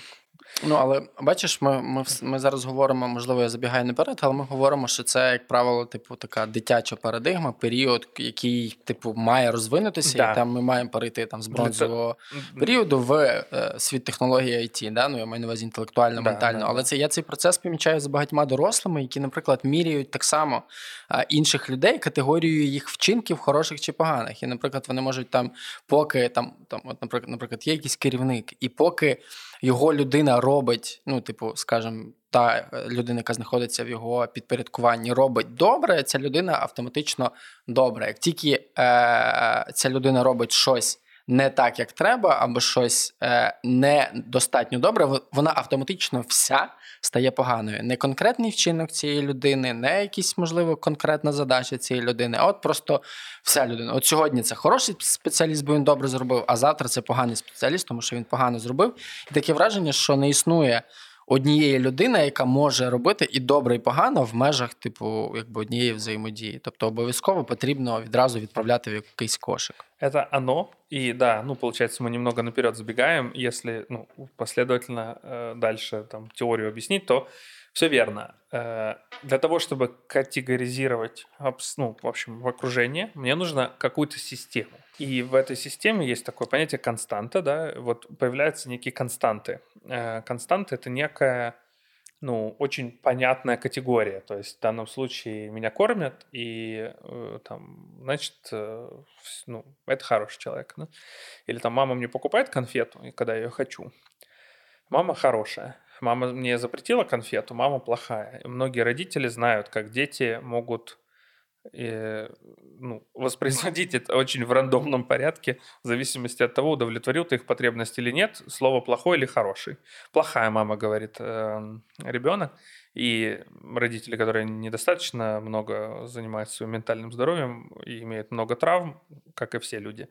Ну, але бачиш, ми ми, ми зараз говоримо, можливо, я забігаю наперед, але ми говоримо, що це, як правило, типу, така дитяча парадигма, період, який, типу, має розвинутися, да. і там ми маємо перейти там з бронзового це... періоду в е, світ технології IT, да? ну я маю на увазі інтелектуально, да, ментально. Да, але це я цей процес помічаю за багатьма дорослими, які, наприклад, міряють так само інших людей категорією їх вчинків, хороших чи поганих. І, наприклад, вони можуть там, поки там, там, от, наприклад, наприклад, є якийсь керівник, і поки його людина робить, ну, типу, скажімо, та людина, яка знаходиться в його підпорядкуванні, робить добре, ця людина автоматично добре. Як тільки е, ця людина робить щось не так, як треба, або щось е, недостатньо добре, вона автоматично вся стає поганою. Не конкретний вчинок цієї людини, не якісь, можливо, конкретна задача цієї людини, а от просто вся людина. От сьогодні це хороший спеціаліст, бо він добре зробив, а завтра це поганий спеціаліст, тому що він погано зробив. І таке враження, що не існує однієї людини, яка може робити і добре, і погано в межах, типу, якби однієї взаємодії. Тобто обов'язково потрібно відразу відправляти в якийсь кошик. Это оно. И да, ну, получается, мы немного наперед забегаем. Если ну, последовательно э, дальше там, теорию объяснить, то все верно. Э, для того, чтобы категоризировать ну, в общем, в окружение, мне нужно какую-то систему. И в этой системе есть такое понятие константа, да, вот появляются некие константы. Э, константы — это некая ну, очень понятная категория. То есть в данном случае меня кормят, и э, там, значит, ну, это хороший человек. Да? Или там мама мне покупает конфету, и когда я ее хочу. Мама хорошая. Мама мне запретила конфету, мама плохая. Многие родители знают, как дети могут и, ну, воспроизводить это очень в рандомном порядке, в зависимости от того, удовлетворил ты их потребность или нет, слово плохой или хороший. Плохая мама, говорит э, ребенок, и родители, которые недостаточно много занимаются своим ментальным здоровьем и имеют много травм, как и все люди,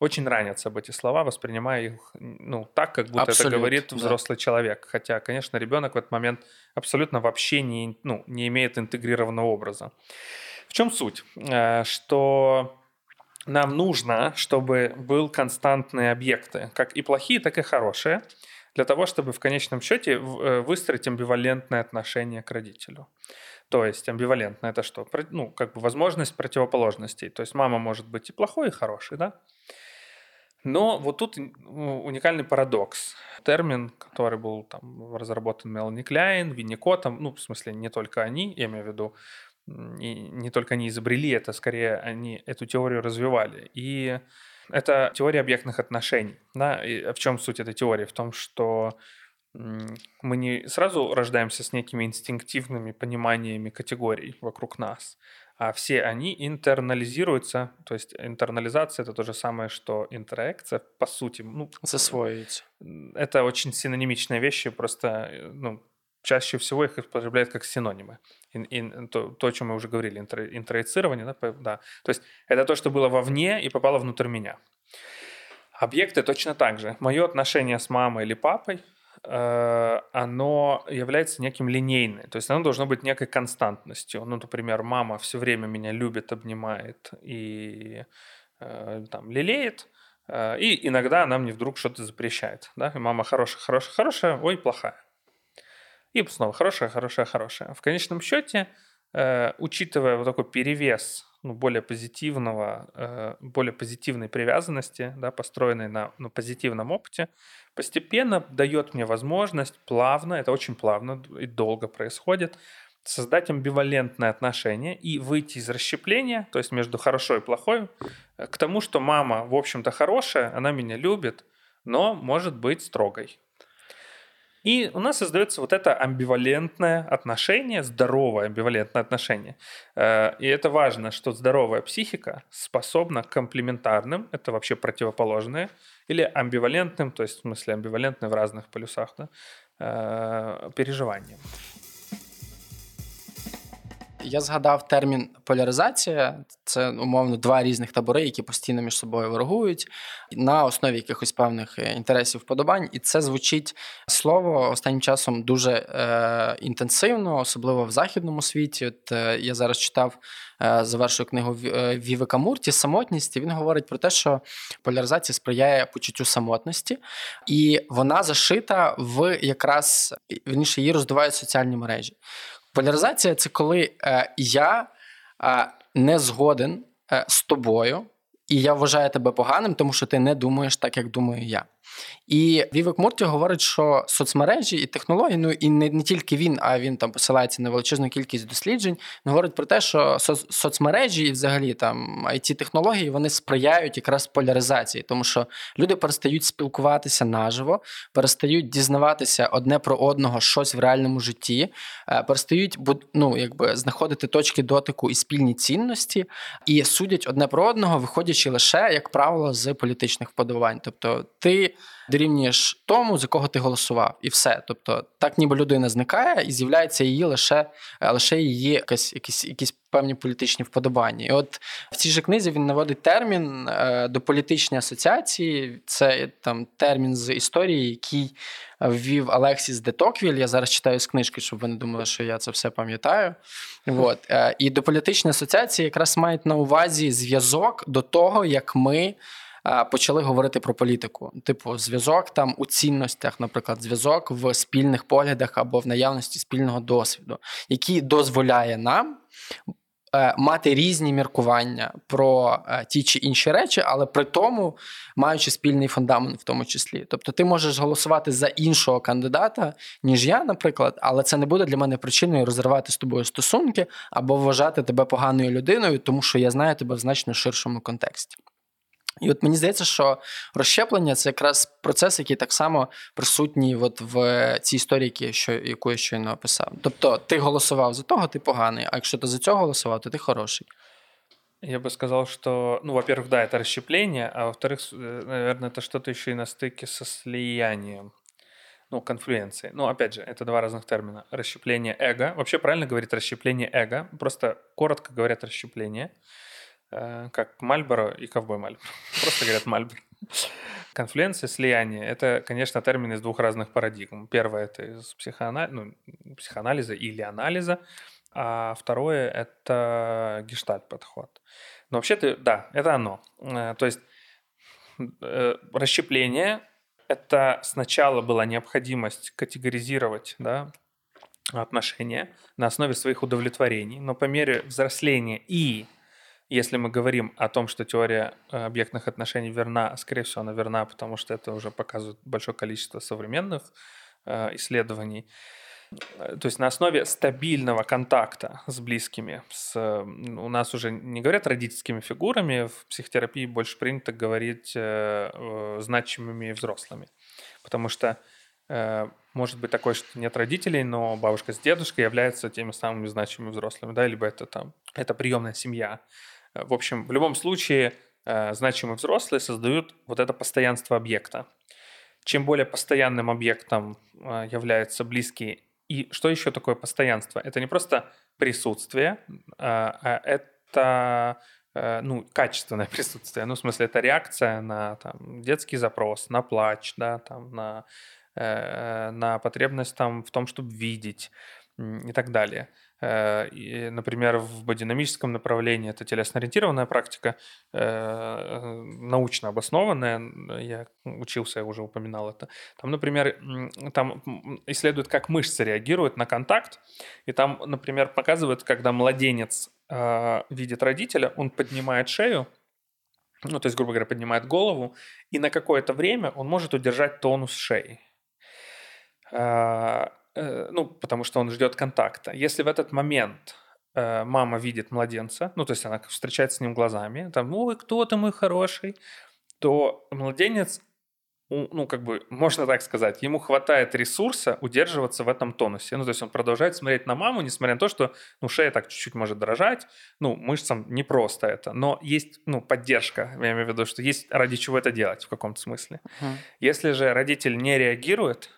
очень ранятся об эти слова, воспринимая их ну, так, как будто Абсолют, это говорит взрослый да. человек. Хотя, конечно, ребенок в этот момент абсолютно вообще не, ну, не имеет интегрированного образа. В чем суть? Э, что нам нужно, чтобы был константные объекты, как и плохие, так и хорошие, для того, чтобы в конечном счете э, выстроить амбивалентное отношение к родителю. То есть амбивалентно это что? Ну, как бы возможность противоположностей. То есть мама может быть и плохой, и хороший, да? Но вот тут уникальный парадокс. Термин, который был там разработан Мелани Кляйн, Винникотом, ну, в смысле, не только они, я имею в виду, и не только они изобрели это, скорее они эту теорию развивали. И это теория объектных отношений. Да? И в чем суть этой теории? В том, что мы не сразу рождаемся с некими инстинктивными пониманиями категорий вокруг нас, а все они интернализируются. То есть интернализация — это то же самое, что интеракция, по сути. Ну, Засвоить. Это очень синонимичные вещи, просто ну, чаще всего их употребляют как синонимы. И, и, то, то, о чем мы уже говорили, интро, интроицирование, да, да. То есть это то, что было вовне и попало внутрь меня. Объекты точно так же. Мое отношение с мамой или папой, оно является неким линейным. То есть оно должно быть некой константностью. Ну, например, мама все время меня любит, обнимает и э, там лелеет, э, и иногда она мне вдруг что-то запрещает. Да? И мама хорошая, хорошая, хорошая, ой, плохая. И снова хорошая, хорошая, хорошая. В конечном счете, э, учитывая вот такой перевес ну, более позитивного, э, более позитивной привязанности, да, построенной на ну, позитивном опыте, постепенно дает мне возможность плавно, это очень плавно и долго происходит, создать амбивалентное отношение и выйти из расщепления, то есть между хорошо и плохой, э, к тому, что мама, в общем-то, хорошая, она меня любит, но может быть строгой. И у нас создается вот это амбивалентное отношение, здоровое амбивалентное отношение. Э, и это важно, что здоровая психика способна к комплементарным, это вообще противоположные, или амбивалентным, то есть в смысле амбивалентные в разных полюсах, да, э, переживаниям. Я згадав термін поляризація. Це умовно два різних табори, які постійно між собою ворогують на основі якихось певних е, інтересів вподобань. І це звучить слово останнім часом дуже е, інтенсивно, особливо в західному світі. От е, я зараз читав, е, завершую книгу е, Вівека Мурті Самотність. і Він говорить про те, що поляризація сприяє почуттю самотності, і вона зашита в якраз вірніше її роздувають соціальні мережі. Поляризація це коли е, я е, не згоден е, з тобою, і я вважаю тебе поганим, тому що ти не думаєш так, як думаю я. І Вівек Мурті говорить, що соцмережі і технології, ну і не не тільки він, а він там посилається на величезну кількість досліджень. Він говорить про те, що соц, соцмережі і взагалі там it технології вони сприяють якраз поляризації, тому що люди перестають спілкуватися наживо, перестають дізнаватися одне про одного щось в реальному житті, е, перестають ну, якби знаходити точки дотику і спільні цінності, і судять одне про одного, виходячи лише, як правило, з політичних вподобань. Тобто ти дорівнюєш тому, за кого ти голосував, і все. Тобто, так ніби людина зникає і з'являється її лише е, лише її якась, якісь якісь певні політичні вподобання. І от в цій же книзі він наводить термін е, до політичної асоціації. Це там термін з історії, який ввів Алексіс де Токвіль. Я зараз читаю з книжки, щоб ви не думали, що я це все пам'ятаю. От. Е, і до політичної асоціації якраз мають на увазі зв'язок до того, як ми почали говорити про політику. Типу, зв'язок там у цінностях, наприклад, зв'язок в спільних поглядах або в наявності спільного досвіду, який дозволяє нам. Е, мати різні міркування про е, ті чи інші речі, але при тому маючи спільний фундамент, в тому числі. Тобто, ти можеш голосувати за іншого кандидата, ніж я, наприклад, але це не буде для мене причиною розривати з тобою стосунки або вважати тебе поганою людиною, тому що я знаю тебе в значно ширшому контексті. І от мені здається, що розщеплення це якраз процес, який так само присутній от в цій історії, що, яку я щойно описав. Тобто, ти голосував за того, ти поганий, а якщо ти за цього голосував, то ти хороший. Я бы сказал, что, ну, во-первых, да, это расщепление, а во-вторых, э, наверное, это что-то еще и на стыке со слиянием, ну, конфлюенцией. Ну, опять же, это два разных термина. Расщепление эго. Вообще правильно говорить расщепление эго, просто коротко говорят расщепление. Э, как Мальборо и ковбой Мальборо. [LAUGHS] Просто говорят Мальборо. Конфлюенция, слияние – это, конечно, термин из двух разных парадигм. Первое – это из психоанализа, ну, психоанализа или анализа, а второе – это гештальт-подход. Но вообще-то, да, это оно. Э, то есть э, расщепление – это сначала была необходимость категоризировать да, отношения на основе своих удовлетворений, но по мере взросления и если мы говорим о том, что теория э, объектных отношений верна, скорее всего, она верна, потому что это уже показывает большое количество современных э, исследований. Э, то есть на основе стабильного контакта с близкими, с, у нас уже не говорят родительскими фигурами, в психотерапии больше принято говорить э, значимыми взрослыми. Потому что э, может быть такое, что нет родителей, но бабушка с дедушкой являются теми самыми значимыми взрослыми, да, либо это там, это приемная семья, в общем, в любом случае, э, значимые взрослые создают вот это постоянство объекта. Чем более постоянным объектом э, являются близкие, и что еще такое постоянство? Это не просто присутствие, а это ну, качественное [LAUGHS] присутствие. Ну, в смысле, это реакция на там, детский запрос, на плач, да, там, на, на потребность там, в том, чтобы видеть и так далее. Э, и, например, в бодинамическом направлении это телесно-ориентированная практика, э, научно обоснованная, я учился, я уже упоминал это. Там, например, там исследуют, как мышцы реагируют на контакт, и там, например, показывают, когда младенец э, видит родителя, он поднимает шею, ну, то есть, грубо говоря, поднимает голову, и на какое-то время он может удержать тонус шеи ну, потому что он ждет контакта. Если в этот момент э, мама видит младенца, ну, то есть она встречается с ним глазами, там, ой, кто ты мой хороший, то младенец ну, как бы, можно так сказать, ему хватает ресурса удерживаться в этом тонусе. Ну, то есть он продолжает смотреть на маму, несмотря на то, что, ну, шея так чуть-чуть может дрожать, ну, мышцам не просто это, но есть, ну, поддержка, я имею в виду, что есть ради чего это делать в каком-то смысле. Uh-huh. Если же родитель не реагирует,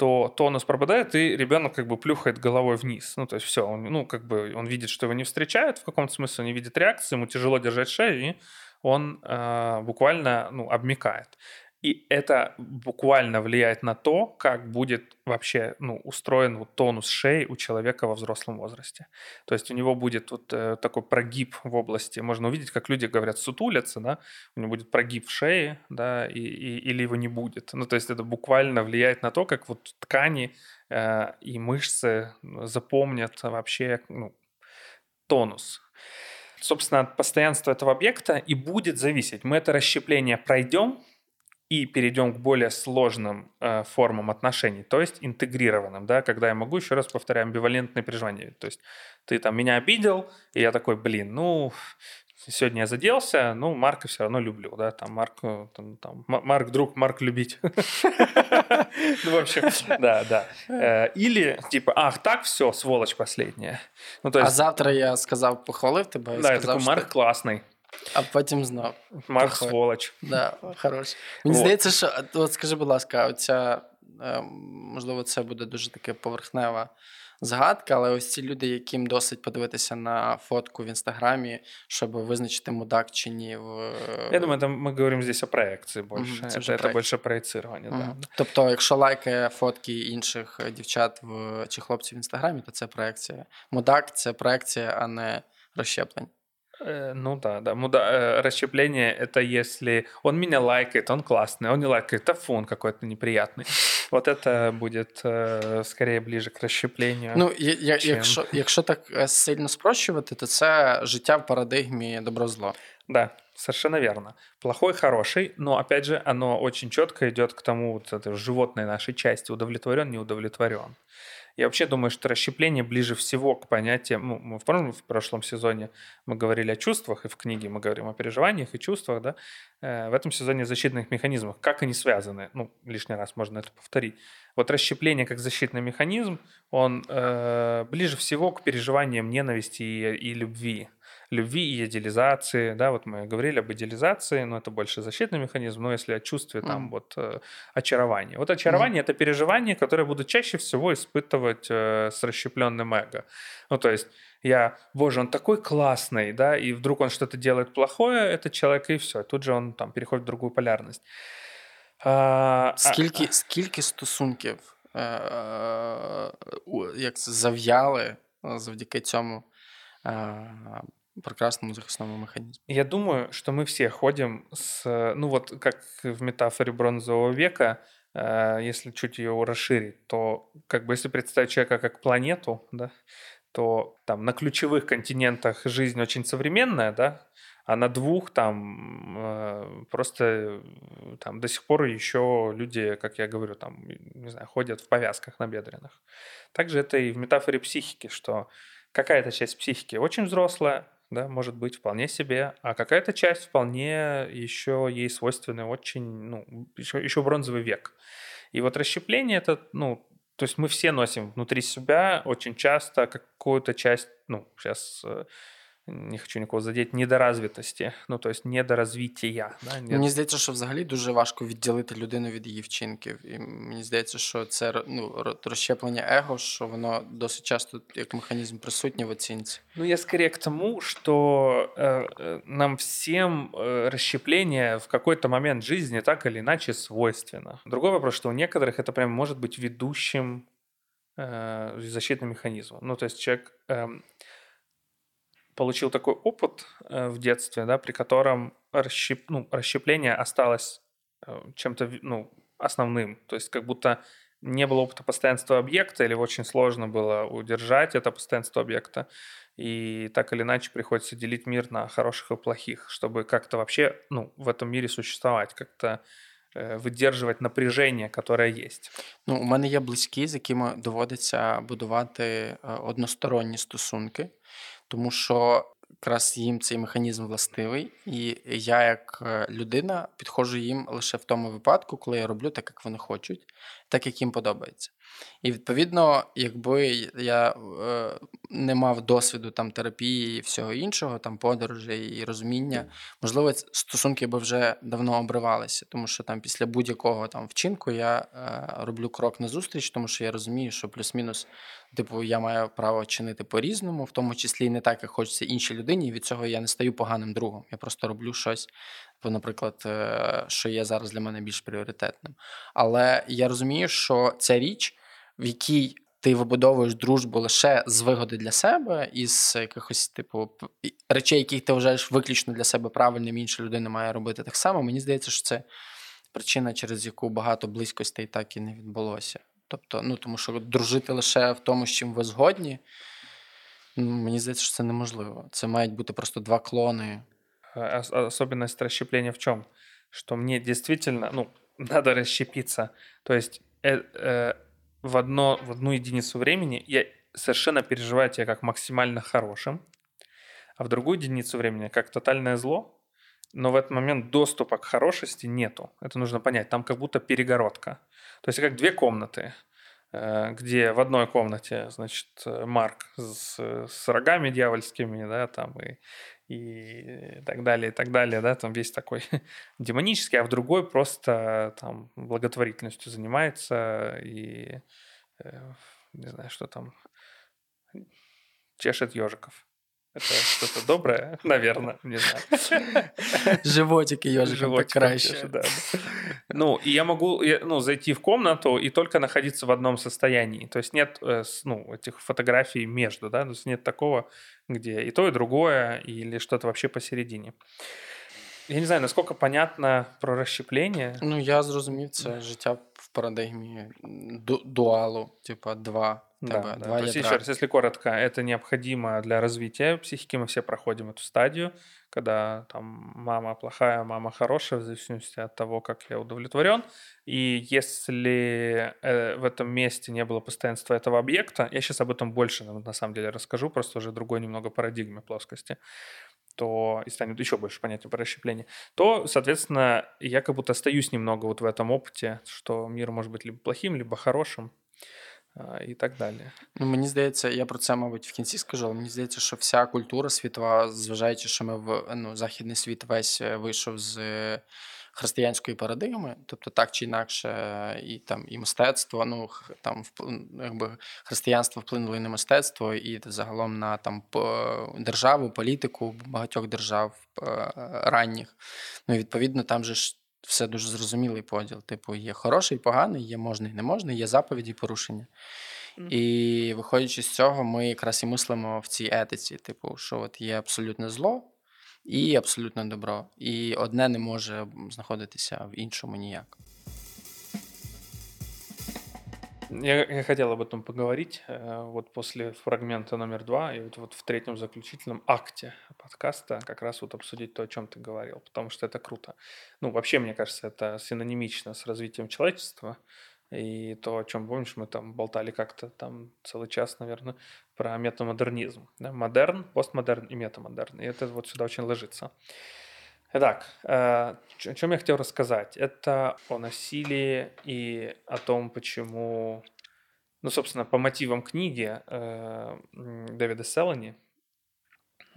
то тонус пропадает, и ребенок как бы плюхает головой вниз. Ну, то есть все, он, ну, как бы он видит, что его не встречают в каком-то смысле, он не видит реакции, ему тяжело держать шею, и он э, буквально, ну, обмекает. И это буквально влияет на то, как будет вообще ну, устроен вот тонус шеи у человека во взрослом возрасте. То есть у него будет вот э, такой прогиб в области. Можно увидеть, как люди говорят, сутулятся, да, у него будет прогиб в шее, да, и, и, или его не будет. Ну, то есть это буквально влияет на то, как вот ткани э, и мышцы запомнят вообще ну, тонус собственно, от постоянства этого объекта и будет зависеть. Мы это расщепление пройдем, и перейдем к более сложным э, формам отношений, то есть интегрированным, да, когда я могу, еще раз повторяю, амбивалентные переживания. То есть ты там меня обидел, и я такой, блин, ну, сегодня я заделся, ну, Марка все равно люблю, да, там Марк, э, там, там, Марк друг, Марк любить. [LAUGHS] Ну, в общем, да, да. Э, или, типа, ах, так, все, сволочь последняя. Ну, А завтра я сказав, похвалив тебе. Да, я такой, Марк классный. А потім знав. Марк сволоч. Да, хорош. Мені здається, що от скажи, будь ласка, оця, ем, можливо, це буде дуже таке поверхнева згадка, але ось ці люди, яким досить подивитися на фотку в інстаграмі, щоб визначити мудак чи ні. В... Я думаю, там ми говоримо здесь о проекції більше. Це, це, це більше проєцировання. Угу. Да. Тобто, якщо лайкає фотки інших дівчат в, чи хлопців в інстаграмі, то це проекція. Мудак це проекція, а не розщеплення. Э, ну да, да. Муда... Э, расщепление — это если он меня лайкает, он классный, он не лайкает, а фон какой-то неприятный. Вот это будет э, скорее ближе к расщеплению. Ну, я, чем... якщо, якщо так сильно спрощувати, то це життя в парадигмі добро-зло. Да, совершенно верно. Плохой, хороший, но опять же, оно очень четко идет к тому вот этой животной нашей части, удовлетворен, не удовлетворен. Я вообще думаю, что расщепление ближе всего к понятиям... Ну, мы в, в прошлом сезоне мы говорили о чувствах, и в книге мы говорим о переживаниях и чувствах, да? Э, в этом сезоне о защитных механизмах. Как они связаны? Ну, лишний раз можно это повторить. Вот расщепление как защитный механизм, он э, ближе всего к переживаниям ненависти и, и любви любви и идеализации, да, вот мы говорили об идеализации, но это больше защитный механизм, но если о чувстве там mm. вот э, очарования. Вот очарование mm. это переживание, которое буду чаще всего испытывать э, с расщепленным эго. Ну, то есть я, боже, он такой классный, да, и вдруг он что-то делает плохое, это человек, и все, тут же он там переходит в другую полярность. А, скільки, а... скільки стосунків е, як це, зав'яли завдяки цьому е, прекрасному захисному механизму. Я думаю, что мы все ходим с, ну вот как в метафоре бронзового века, э, если чуть ее расширить, то как бы если представить человека как планету, да, то там на ключевых континентах жизнь очень современная, да, а на двух там э, просто там до сих пор еще люди, как я говорю, там, не знаю, ходят в повязках на бедренных. Также это и в метафоре психики, что какая-то часть психики очень взрослая, да, может быть, вполне себе, а какая-то часть вполне еще ей свойственна очень, ну, еще, еще бронзовый век. И вот расщепление это, ну, то есть мы все носим внутри себя очень часто какую-то часть, ну, сейчас э, не хочу нікого задіти, недоразвитості, ну тобто недоразвиття. Да? Мені здається, що взагалі дуже важко відділити людину від її вчинків. І мені здається, що це ну, розщеплення его, що воно досить часто як механізм присутнє в оцінці. Ну, я скорее к тому, что э, э нам всем э, расщепление в какой-то момент жизни так или иначе свойственно. Другой вопрос, что у некоторых это прям может быть ведущим э, защитным механизмом. Ну, то есть человек... Э, получил такой опыт э, в детстве, да, при котором расщеп, ну, расщепление осталось э, чем-то ну, основным. То есть как будто не было опыта постоянства объекта, или очень сложно было удержать это постоянство объекта. И так или иначе приходится делить мир на хороших и плохих, чтобы как-то вообще ну, в этом мире существовать, как-то э, выдерживать напряжение, которое есть. Ну, у мене є близькі, з якими доводиться будувати е, односторонні стосунки, тому що якраз їм цей механізм властивий, і я, як е, людина, підходжу їм лише в тому випадку, коли я роблю так, як вони хочуть, Так як їм подобається. І відповідно, якби я е, не мав досвіду там терапії і всього іншого, там подорожей і розуміння, можливо, стосунки би вже давно обривалися, тому що там після будь-якого там вчинку я е, роблю крок назустріч, тому що я розумію, що плюс-мінус, типу, я маю право чинити по-різному, в тому числі і не так, як хочеться іншій людині. І від цього я не стаю поганим другом. Я просто роблю щось наприклад, е, що є зараз для мене більш пріоритетним. Але я розумію, що ця річ, в якій ти вибудовуєш дружбу лише з вигоди для себе, із якихось типу речей, яких ти вважаєш виключно для себе правильним, інша людина має робити так само. Мені здається, що це причина, через яку багато близькостей так і не відбулося. Тобто, ну тому що дружити лише в тому, з чим ви згодні. Ну, мені здається, що це неможливо. Це мають бути просто два клони особенность расщепления в чем? Что мне действительно, ну, [LAUGHS] надо расщепиться. То есть э, э, в, одно, в одну единицу времени я совершенно переживаю тебя как максимально хорошим, а в другую единицу времени как тотальное зло, но в этот момент доступа к хорошести нету. Это нужно понять. Там как будто перегородка. То есть как две комнаты, где в одной комнате, значит, Марк с, с рогами дьявольскими, да, там и, и так далее, и так далее, да, там весь такой [LAUGHS] демонический, а в другой просто там благотворительностью занимается и, э, не знаю, что там, чешет ежиков. Это что-то доброе, [LAUGHS] наверное, не знаю. [LAUGHS] Животики ежиком покраще. Да. Ну, и я могу ну, зайти в комнату и только находиться в одном состоянии. То есть нет э, ну, этих фотографий между, да, то есть нет такого, где и то, и другое, или что-то вообще посередине. Я не знаю, насколько понятно про расщепление. Ну, я це життя в парадигмі дуалу, типа два да, да. Два То есть, еще раз, если коротко, это необходимо для развития психики. Мы все проходим эту стадию, когда там мама плохая, мама хорошая, в зависимости от того, как я удовлетворен. И если э, в этом месте не было постоянства этого объекта, я сейчас об этом больше на самом деле расскажу, просто уже другой немного парадигме плоскости то и станет еще больше понятия про расщепление, то, соответственно, я как будто остаюсь немного вот в этом опыте, что мир может быть либо плохим, либо хорошим, і так далі. Ну, Мені здається, я про це, мабуть, в кінці скажу, але мені здається, що вся культура світова, зважаючи, що ми в ну, західний світ весь е, вийшов з е, християнської парадигми, тобто так чи інакше, і там і мистецтво, ну там якби християнство вплинуло і на мистецтво, і загалом на там державу, політику багатьох держав е, ранніх. Ну, відповідно, там же ж все дуже зрозумілий поділ. Типу, є хороший, поганий, є можний, не можний, є заповіді і порушення. Mm. І виходячи з цього, ми якраз і мислимо в цій етиці, типу, що от є абсолютне зло і абсолютне добро. І одне не може знаходитися в іншому ніяк. Я, я хотел об этом поговорить э, вот после фрагмента номер два и вот, вот в третьем заключительном акте подкаста как раз вот обсудить то, о чем ты говорил, потому что это круто. Ну, вообще, мне кажется, это синонимично с развитием человечества. И то, о чем, помнишь, мы там болтали как-то там целый час, наверное, про метамодернизм. Да? Модерн, постмодерн и метамодерн. И это вот сюда очень ложится. Итак, э, о чем я хотел рассказать? Это о насилии и о том, почему, ну, собственно, по мотивам книги э, Дэвида Селлани,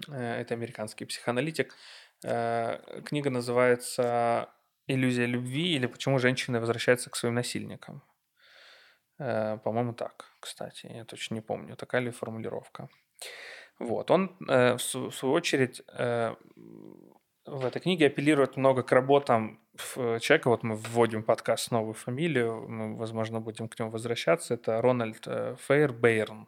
э, это американский психоаналитик, книга называется «Иллюзия любви» или «Почему женщины возвращаются к своим насильникам». По-моему, так, кстати, я точно не помню, такая ли формулировка. Вот, он, в свою очередь, в этой книге апеллирует много к работам человека. Вот мы вводим подкаст новую фамилию, мы, возможно, будем к нему возвращаться. Это Рональд э, Фейербейрн.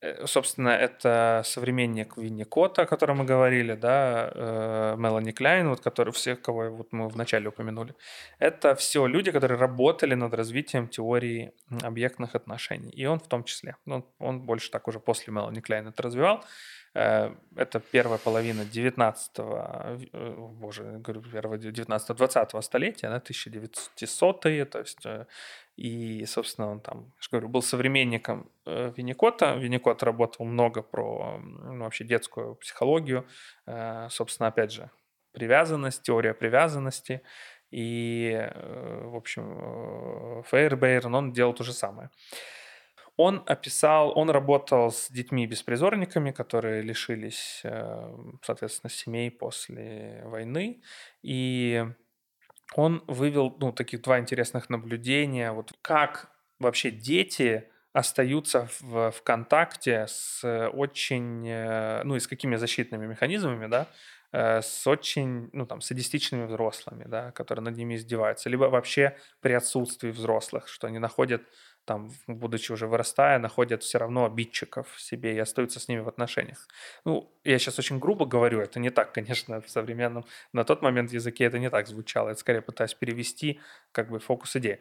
Э, собственно, это современник Винни Кота, о котором мы говорили, да, э, Мелани Кляйн, вот, который всех, кого вот мы вначале упомянули. Это все люди, которые работали над развитием теории объектных отношений. И он в том числе. Он, он больше так уже после Мелани Кляйн это развивал. Э, это первая половина 19 э, боже, говорю, первого 19-20 столетия, да, 1900-е, то есть и, собственно, он там, я же говорю, был современником Винникота. Винникот работал много про ну, вообще детскую психологию, собственно, опять же, привязанность, теория привязанности. И, в общем, Фейербейрн, он делал то же самое. Он описал, он работал с детьми-беспризорниками, которые лишились, э, соответственно, семей после войны. И он вывел ну, таких два интересных наблюдения. Вот как вообще дети остаются в, в контакте с очень, э, ну и с какими защитными механизмами, да, э, с очень, ну там, садистичными взрослыми, да, которые над ними издеваются, либо вообще при отсутствии взрослых, что они находят там, будучи уже вырастая, находят все равно обидчиков себе и остаются с ними в отношениях. Ну, я сейчас очень грубо говорю, это не так, [LAUGHS] конечно, в современном, на тот момент языке это не так звучало, это скорее пытаюсь перевести как бы фокус идеи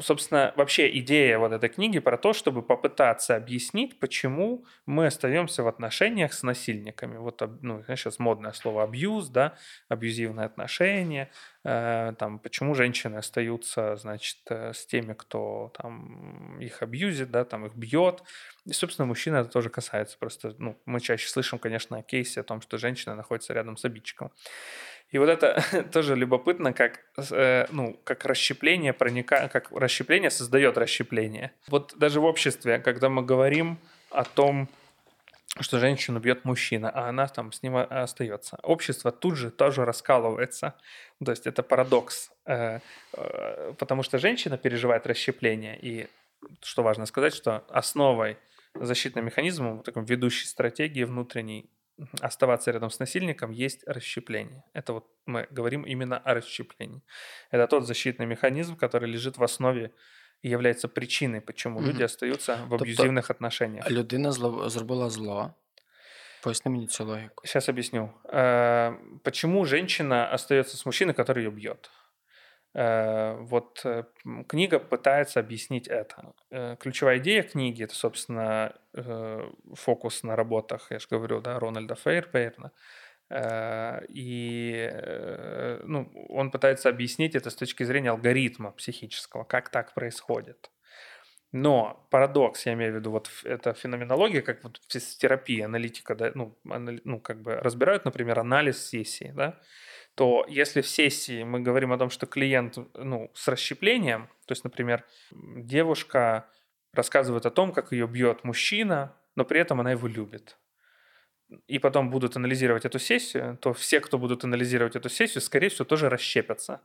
собственно, вообще идея вот этой книги про то, чтобы попытаться объяснить, почему мы остаемся в отношениях с насильниками. Вот, ну, сейчас модное слово абьюз, да, абьюзивные отношения, э, там, почему женщины остаются, значит, э, с теми, кто там их абьюзит, да, там их бьет. И, собственно, мужчина это тоже касается. Просто, ну, мы чаще слышим, конечно, о кейсе о том, что женщина находится рядом с обидчиком. И вот это [LAUGHS] тоже любопытно, как, э, ну, как расщепление проника... как расщепление создает расщепление. Вот даже в обществе, когда мы говорим о том, что женщину бьет мужчина, а она там с ним остается. Общество тут же тоже раскалывается. То есть это парадокс. Э, э, потому что женщина переживает расщепление. И что важно сказать, что основой защитным механизмом, такой ведущей стратегии внутренней оставаться рядом с насильником, есть расщепление. Это вот мы говорим именно о расщеплении. Это тот защитный механизм, который лежит в основе і являється причиной, почему mm-hmm. люди остаются в аб'юзивних тобто, отношениях. Людина зло, зробила зло. Поясни мне цю логику. Сейчас объясню. Э, почему женщина остается с мужчиной, который ее бьет? Э, вот э, книга пытается объяснить это. Э, ключевая идея книги это, собственно, фокус на работах, я же говорю, да, Рональда Фейрбейрна. И ну, он пытается объяснить это с точки зрения алгоритма психического, как так происходит. Но парадокс, я имею в виду, вот это феноменология, как вот в терапии, аналитика, да, ну, анали, ну, как бы разбирают, например, анализ сессии, да, то если в сессии мы говорим о том, что клиент ну, с расщеплением, то есть, например, девушка рассказывает о том, как ее бьет мужчина, но при этом она его любит, и потом будут анализировать эту сессию, то все, кто будут анализировать эту сессию, скорее всего, тоже расщепятся.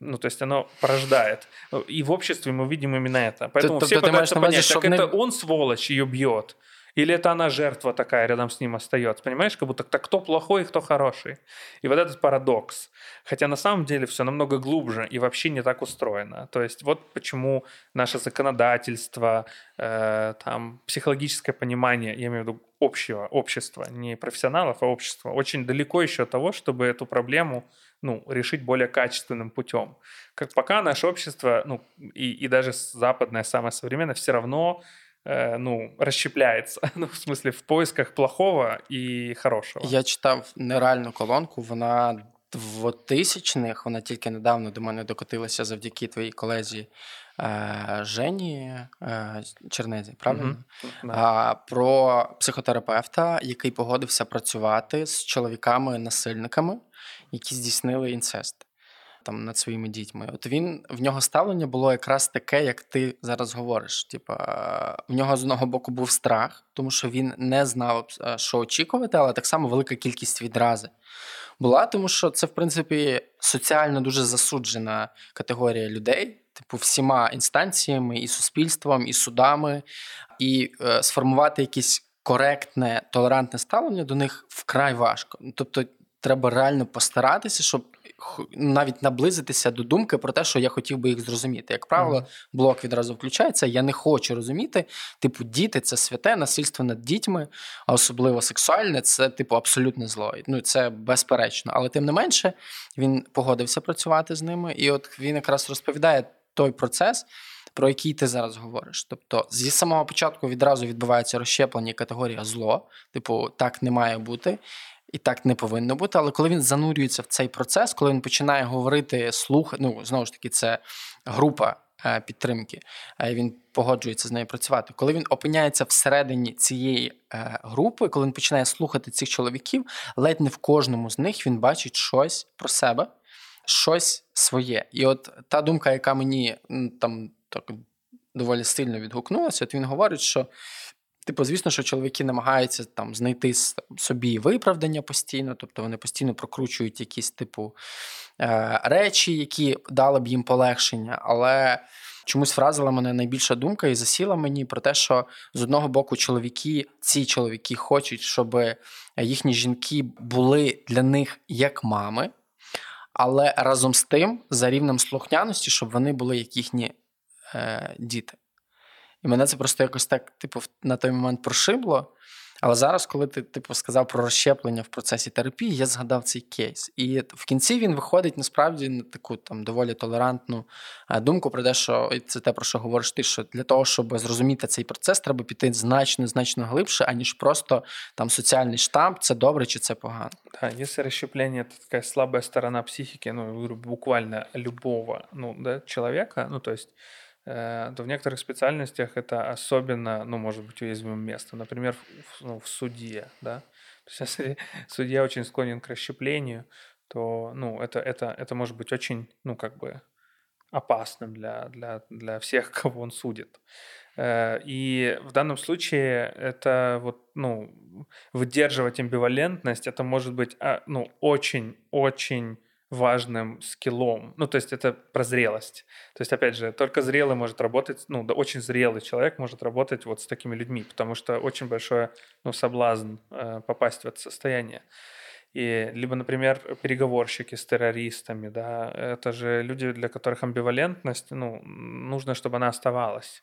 Ну, то есть оно порождает. И в обществе мы видим именно это. Поэтому ты, все ты, пытаются ты понять, как это он, сволочь, ее бьет. Или это она жертва такая рядом с ним остается? Понимаешь, как будто так кто плохой и кто хороший. И вот этот парадокс. Хотя на самом деле все намного глубже и вообще не так устроено. То есть вот почему наше законодательство, э, там, психологическое понимание, я имею в виду общего общества, не профессионалов, а общества, очень далеко еще от того, чтобы эту проблему ну, решить более качественным путем. Как пока наше общество, ну, и, и даже западное, самое современное, все равно Э, ну, расщепляється. [LAUGHS] Ну, в смысле, в поисках плохого і хорошого. Я читав нереальну колонку, вона двотисячних, вона тільки недавно до мене докотилася завдяки твоїй колезі е, Жені е, Чернезі, правильно? Mm-hmm. А, Про психотерапевта, який погодився працювати з чоловіками-насильниками, які здійснили інцест там над своїми дітьми. От він в нього ставлення було якраз таке, як ти зараз говориш. Типа в нього з одного боку був страх, тому що він не знав, що очікувати, але так само велика кількість відрази була, тому що це, в принципі, соціально дуже засуджена категорія людей. Типу, всіма інстанціями, і суспільством, і судами, і е, сформувати якесь коректне, толерантне ставлення до них вкрай важко. Тобто, треба реально постаратися, щоб навіть наблизитися до думки про те, що я хотів би їх зрозуміти. Як правило, mm-hmm. блок відразу включається. Я не хочу розуміти. Типу, діти це святе, насильство над дітьми, а особливо сексуальне, це типу абсолютне зло. Ну це безперечно. Але тим не менше він погодився працювати з ними, і от він якраз розповідає той процес. про який ти зараз говориш. Тобто, зі самого початку відразу відбувається розщеплення категорія зло, типу, так не має бути. І так не повинно бути, але коли він занурюється в цей процес, коли він починає говорити слух, ну знову ж таки, це група Е, підтримки, е, він погоджується з нею працювати. Коли він опиняється всередині цієї е, групи, коли він починає слухати цих чоловіків, ледь не в кожному з них він бачить щось про себе, щось своє. І от та думка, яка мені там так доволі сильно відгукнулася, от він говорить, що. Типу, звісно, що чоловіки намагаються там знайти собі виправдання постійно, тобто вони постійно прокручують якісь типу Е, речі, які дали б їм полегшення, але чомусь вразила мене найбільша думка і засіла мені про те, що з одного боку чоловіки, ці чоловіки хочуть, щоб їхні жінки були для них як мами, але разом з тим, за рівнем слухняності, щоб вони були як їхні е, діти. І мене це просто якось так, типу, на той момент прошибло. Але зараз, коли ти типу сказав про розщеплення в процесі терапії, я згадав цей кейс. І в кінці він виходить насправді на таку там доволі толерантну е, думку про те, що це те, про що говориш ти, що для того, щоб зрозуміти цей процес, треба піти значно значно глибше, аніж просто там соціальний штамп, це добре чи це погано. Да, если расщепление это такая слабая сторона психики, ну, буквально любого ну, да, человека, ну, то то в некоторых специальностях это особенно, ну, может быть, уязвимым местом. Например, в, ну, в суде, да. [LAUGHS] То есть, если судья очень склонен к расщеплению, то, ну, это, это, это может быть очень, ну, как бы опасным для, для, для всех, [LAUGHS] кого он судит. Э, и в данном случае это вот, ну, выдерживать амбивалентность, это может быть, а, ну, очень-очень важным скиллом. Ну, то есть это про зрелость. То есть, опять же, только зрелый может работать, ну, да, очень зрелый человек может работать вот с такими людьми, потому что очень большой, ну, соблазн э, попасть в это состояние. И либо, например, переговорщики с террористами, да, это же люди, для которых амбивалентность, ну, нужно, чтобы она оставалась.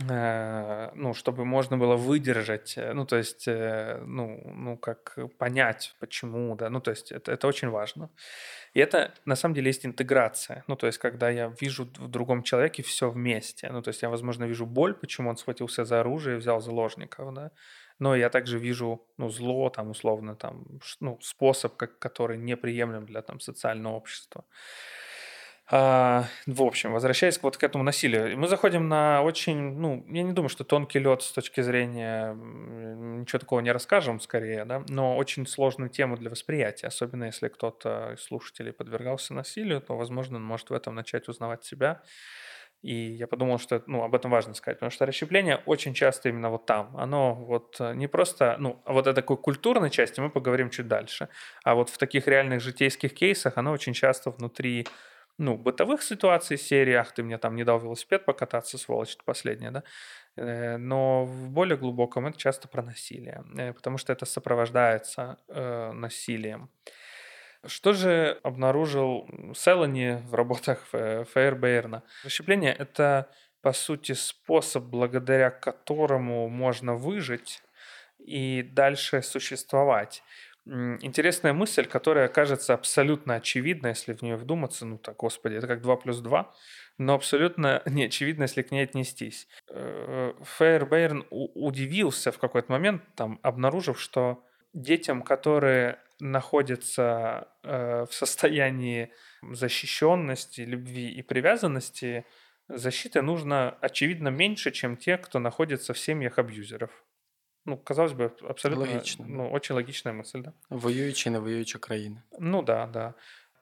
Э, ну, чтобы можно было выдержать, э, ну, то есть, э, ну, ну, как понять, почему, да, ну, то есть это, это очень важно. И это, на самом деле, есть интеграция, ну, то есть когда я вижу в другом человеке все вместе, ну, то есть я, возможно, вижу боль, почему он схватился за оружие и взял заложников, да, но я также вижу, ну, зло, там, условно, там, ну, способ, как, который неприемлем для, там, социального общества. А, в общем, возвращаясь вот к этому насилию, мы заходим на очень, ну, я не думаю, что тонкий лед с точки зрения, ничего такого не расскажем скорее, да, но очень сложную тему для восприятия, особенно если кто-то из слушателей подвергался насилию, то, возможно, он может в этом начать узнавать себя. И я подумал, что ну, об этом важно сказать, потому что расщепление очень часто именно вот там. Оно вот не просто, ну, а вот о такой культурной части мы поговорим чуть дальше, а вот в таких реальных житейских кейсах оно очень часто внутри ну, бытовых ситуаций серии «Ах, ты мне там не дал велосипед покататься, сволочь, это последнее», да? Э, но в более глубоком это часто про насилие, э, потому что это сопровождается э, насилием. Что же обнаружил Селани в работах Фейербейрна? Расщепление – это, по сути, способ, благодаря которому можно выжить и дальше существовать интересная мысль, которая кажется абсолютно очевидной, если в нее вдуматься. Ну так, господи, это как 2 плюс 2, но абсолютно [LAUGHS] не очевидно, если к ней отнестись. Э, Фейербейрн удивился в какой-то момент, там, обнаружив, что детям, которые находятся э, в состоянии защищенности, любви и привязанности, защиты нужно, очевидно, меньше, чем те, кто находится в семьях абьюзеров. Ну, казалось бы, абсолютно Логично. ну, очень логичная мысль, да? Воюючі, не воюючі країни. Ну да, да.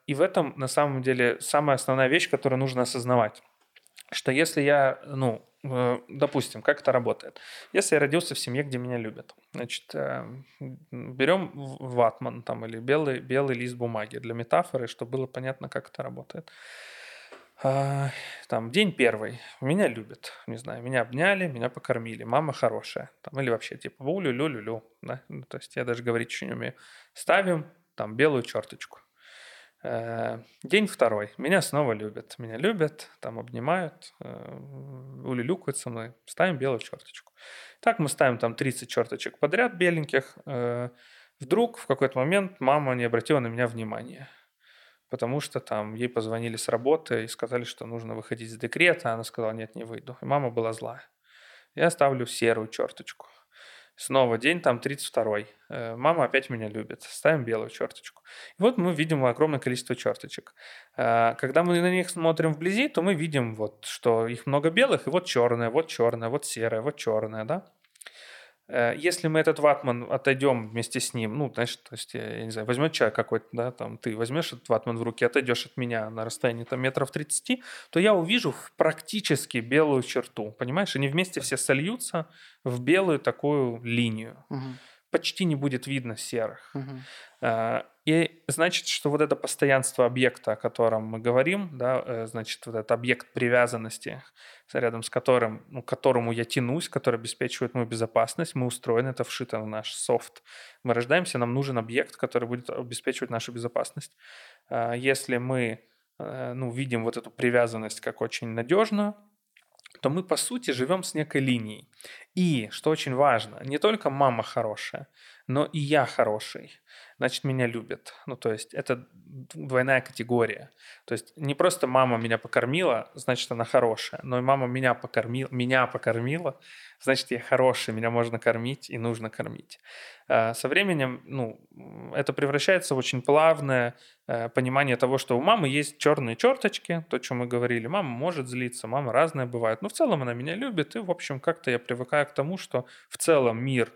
И в этом, на самом деле, самая основная вещь, которую нужно осознавать. Что если я, ну, э, допустим, как это работает? Если я родился в семье, где меня любят, значит, э, берем ватман там или белый, белый лист бумаги для метафоры, чтобы было понятно, как это работает. А, там, день первый. Меня любят. Не знаю, меня обняли, меня покормили. Мама хорошая. Там, или вообще типа улю-лю-лю-лю. Да? Ну, то есть я даже говорить еще не умею. Ставим там белую черточку. Э, день второй. Меня снова любят. Меня любят, там обнимают, э, улюлюкают со мной. Ставим белую черточку. Так мы ставим там 30 черточек подряд беленьких. Э, вдруг в какой-то момент мама не обратила на меня внимания потому что там ей позвонили с работы и сказали, что нужно выходить из декрета, она сказала, нет, не выйду. И мама была злая. Я ставлю серую черточку. Снова день там 32-й. Э, мама опять меня любит. Ставим белую черточку. И вот мы видим огромное количество черточек. Э, когда мы на них смотрим вблизи, то мы видим, вот, что их много белых, и вот черная, вот черная, вот серая, вот черная, да? Э, если мы этот ватман отойдем вместе с ним, ну, значит, то есть, я не знаю, возьмет человек какой-то, да, там, ты возьмешь этот ватман в руки, отойдешь от меня на расстоянии там метров 30, то я увижу практически белую черту, понимаешь? Они вместе все сольются в белую такую линию. Угу. Почти не будет видно серых. Угу. И значит, что вот это постоянство объекта, о котором мы говорим, да, э, значит, вот этот объект привязанности, рядом с которым, ну, к которому я тянусь, который обеспечивает мою безопасность, мы устроены, это вшито в наш софт. Мы рождаемся, нам нужен объект, который будет обеспечивать нашу безопасность. А, если мы э, ну, видим вот эту привязанность как очень надежную, то мы, по сути, живем с некой линией. И, что очень важно, не только мама хорошая, но и я хороший значит, меня любят. Ну, то есть это двойная категория. То есть не просто мама меня покормила, значит, она хорошая, но и мама меня покормила, меня покормила, значит, я хороший, меня можно кормить и нужно кормить. А, со временем, ну, это превращается в очень плавное э, понимание того, что у мамы есть черные черточки, то, о чем мы говорили. Мама может злиться, мама разная бывает, но в целом она меня любит, и, в общем, как-то я привыкаю к тому, что в целом мир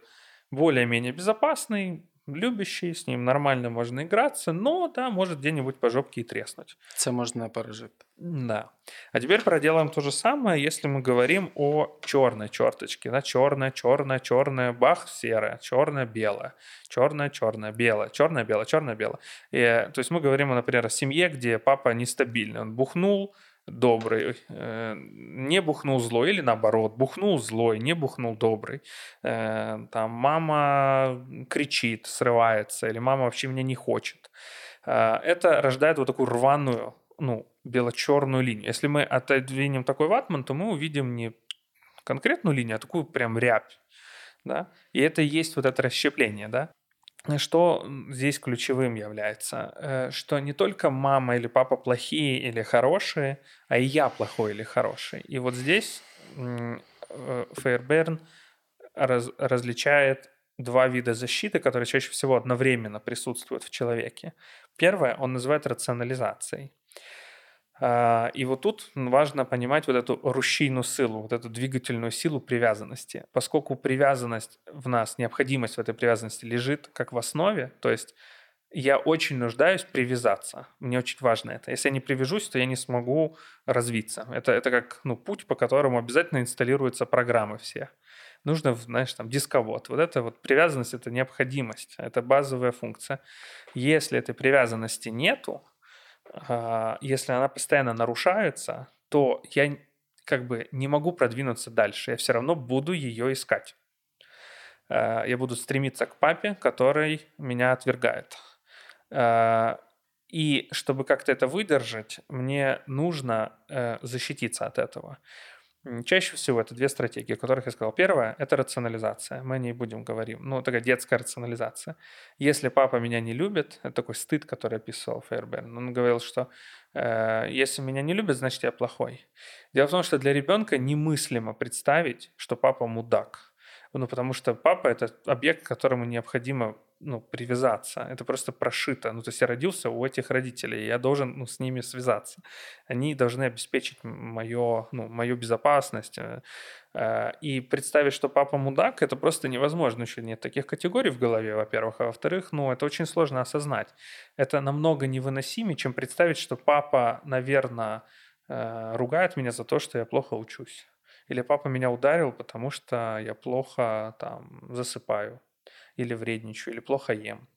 более-менее безопасный, любящий, с ним нормально можно играться, но, да, может где-нибудь по жопке и треснуть. Это можно пережить. Да. А теперь проделаем то же самое, если мы говорим о черной черточке. Да? Черная, черная, черная, бах, серая, черная, белая, черная, черная, белая, черная, белая, черная, белая. И, то есть мы говорим, например, о семье, где папа нестабильный. Он бухнул, добрый, э, не бухнул злой, или наоборот, бухнул злой, не бухнул добрый. Э, там мама кричит, срывается, или мама вообще меня не хочет. Э, это рождает вот такую рваную, ну, бело-черную линию. Если мы отодвинем такой ватман, то мы увидим не конкретную линию, а такую прям рябь. Да? И это и есть вот это расщепление, да? Что здесь ключевым является? Э, что не только мама или папа плохие или хорошие, а и я плохой или хороший. И вот здесь э, Фейерберн раз, различает два вида защиты, которые чаще всего одновременно присутствуют в человеке. Первое он называет рационализацией. А, и вот тут важно понимать вот эту рущийную силу, вот эту двигательную силу привязанности. Поскольку привязанность в нас, необходимость в этой привязанности лежит как в основе, то есть я очень нуждаюсь привязаться. Мне очень важно это. Если я не привяжусь, то я не смогу развиться. Это, это как ну, путь, по которому обязательно инсталируются программы все. Нужно, знаешь, там дисковод. Вот это вот привязанность – это необходимость, это базовая функция. Если этой привязанности нету, если она постоянно нарушается, то я как бы не могу продвинуться дальше. Я все равно буду ее искать. А, я буду стремиться к папе, который меня отвергает. А, и чтобы как-то это выдержать, мне нужно э, защититься от этого. Чаще всего это две стратегии, о которых я сказал. Первая – это рационализация. Мы о ней будем говорить. Ну, такая детская рационализация. Если папа меня не любит, это такой стыд, который описывал Фейерберн. Он говорил, что э, если меня не любят, значит я плохой. Дело в том, что для ребенка немыслимо представить, что папа мудак. Ну, потому что папа – это объект, которому необходимо ну, привязаться. Это просто прошито. Ну, то есть я родился у этих родителей, я должен ну, с ними связаться. Они должны обеспечить мое, ну, мою безопасность. Э, э, и представить, что папа мудак, это просто невозможно. Еще нет таких категорий в голове, во-первых. А во-вторых, ну, это очень сложно осознать. Это намного невыносимее, чем представить, что папа, наверное, э, ругает меня за то, что я плохо учусь. Или папа меня ударил, потому что я плохо там засыпаю или вредничаю, или плохо ем.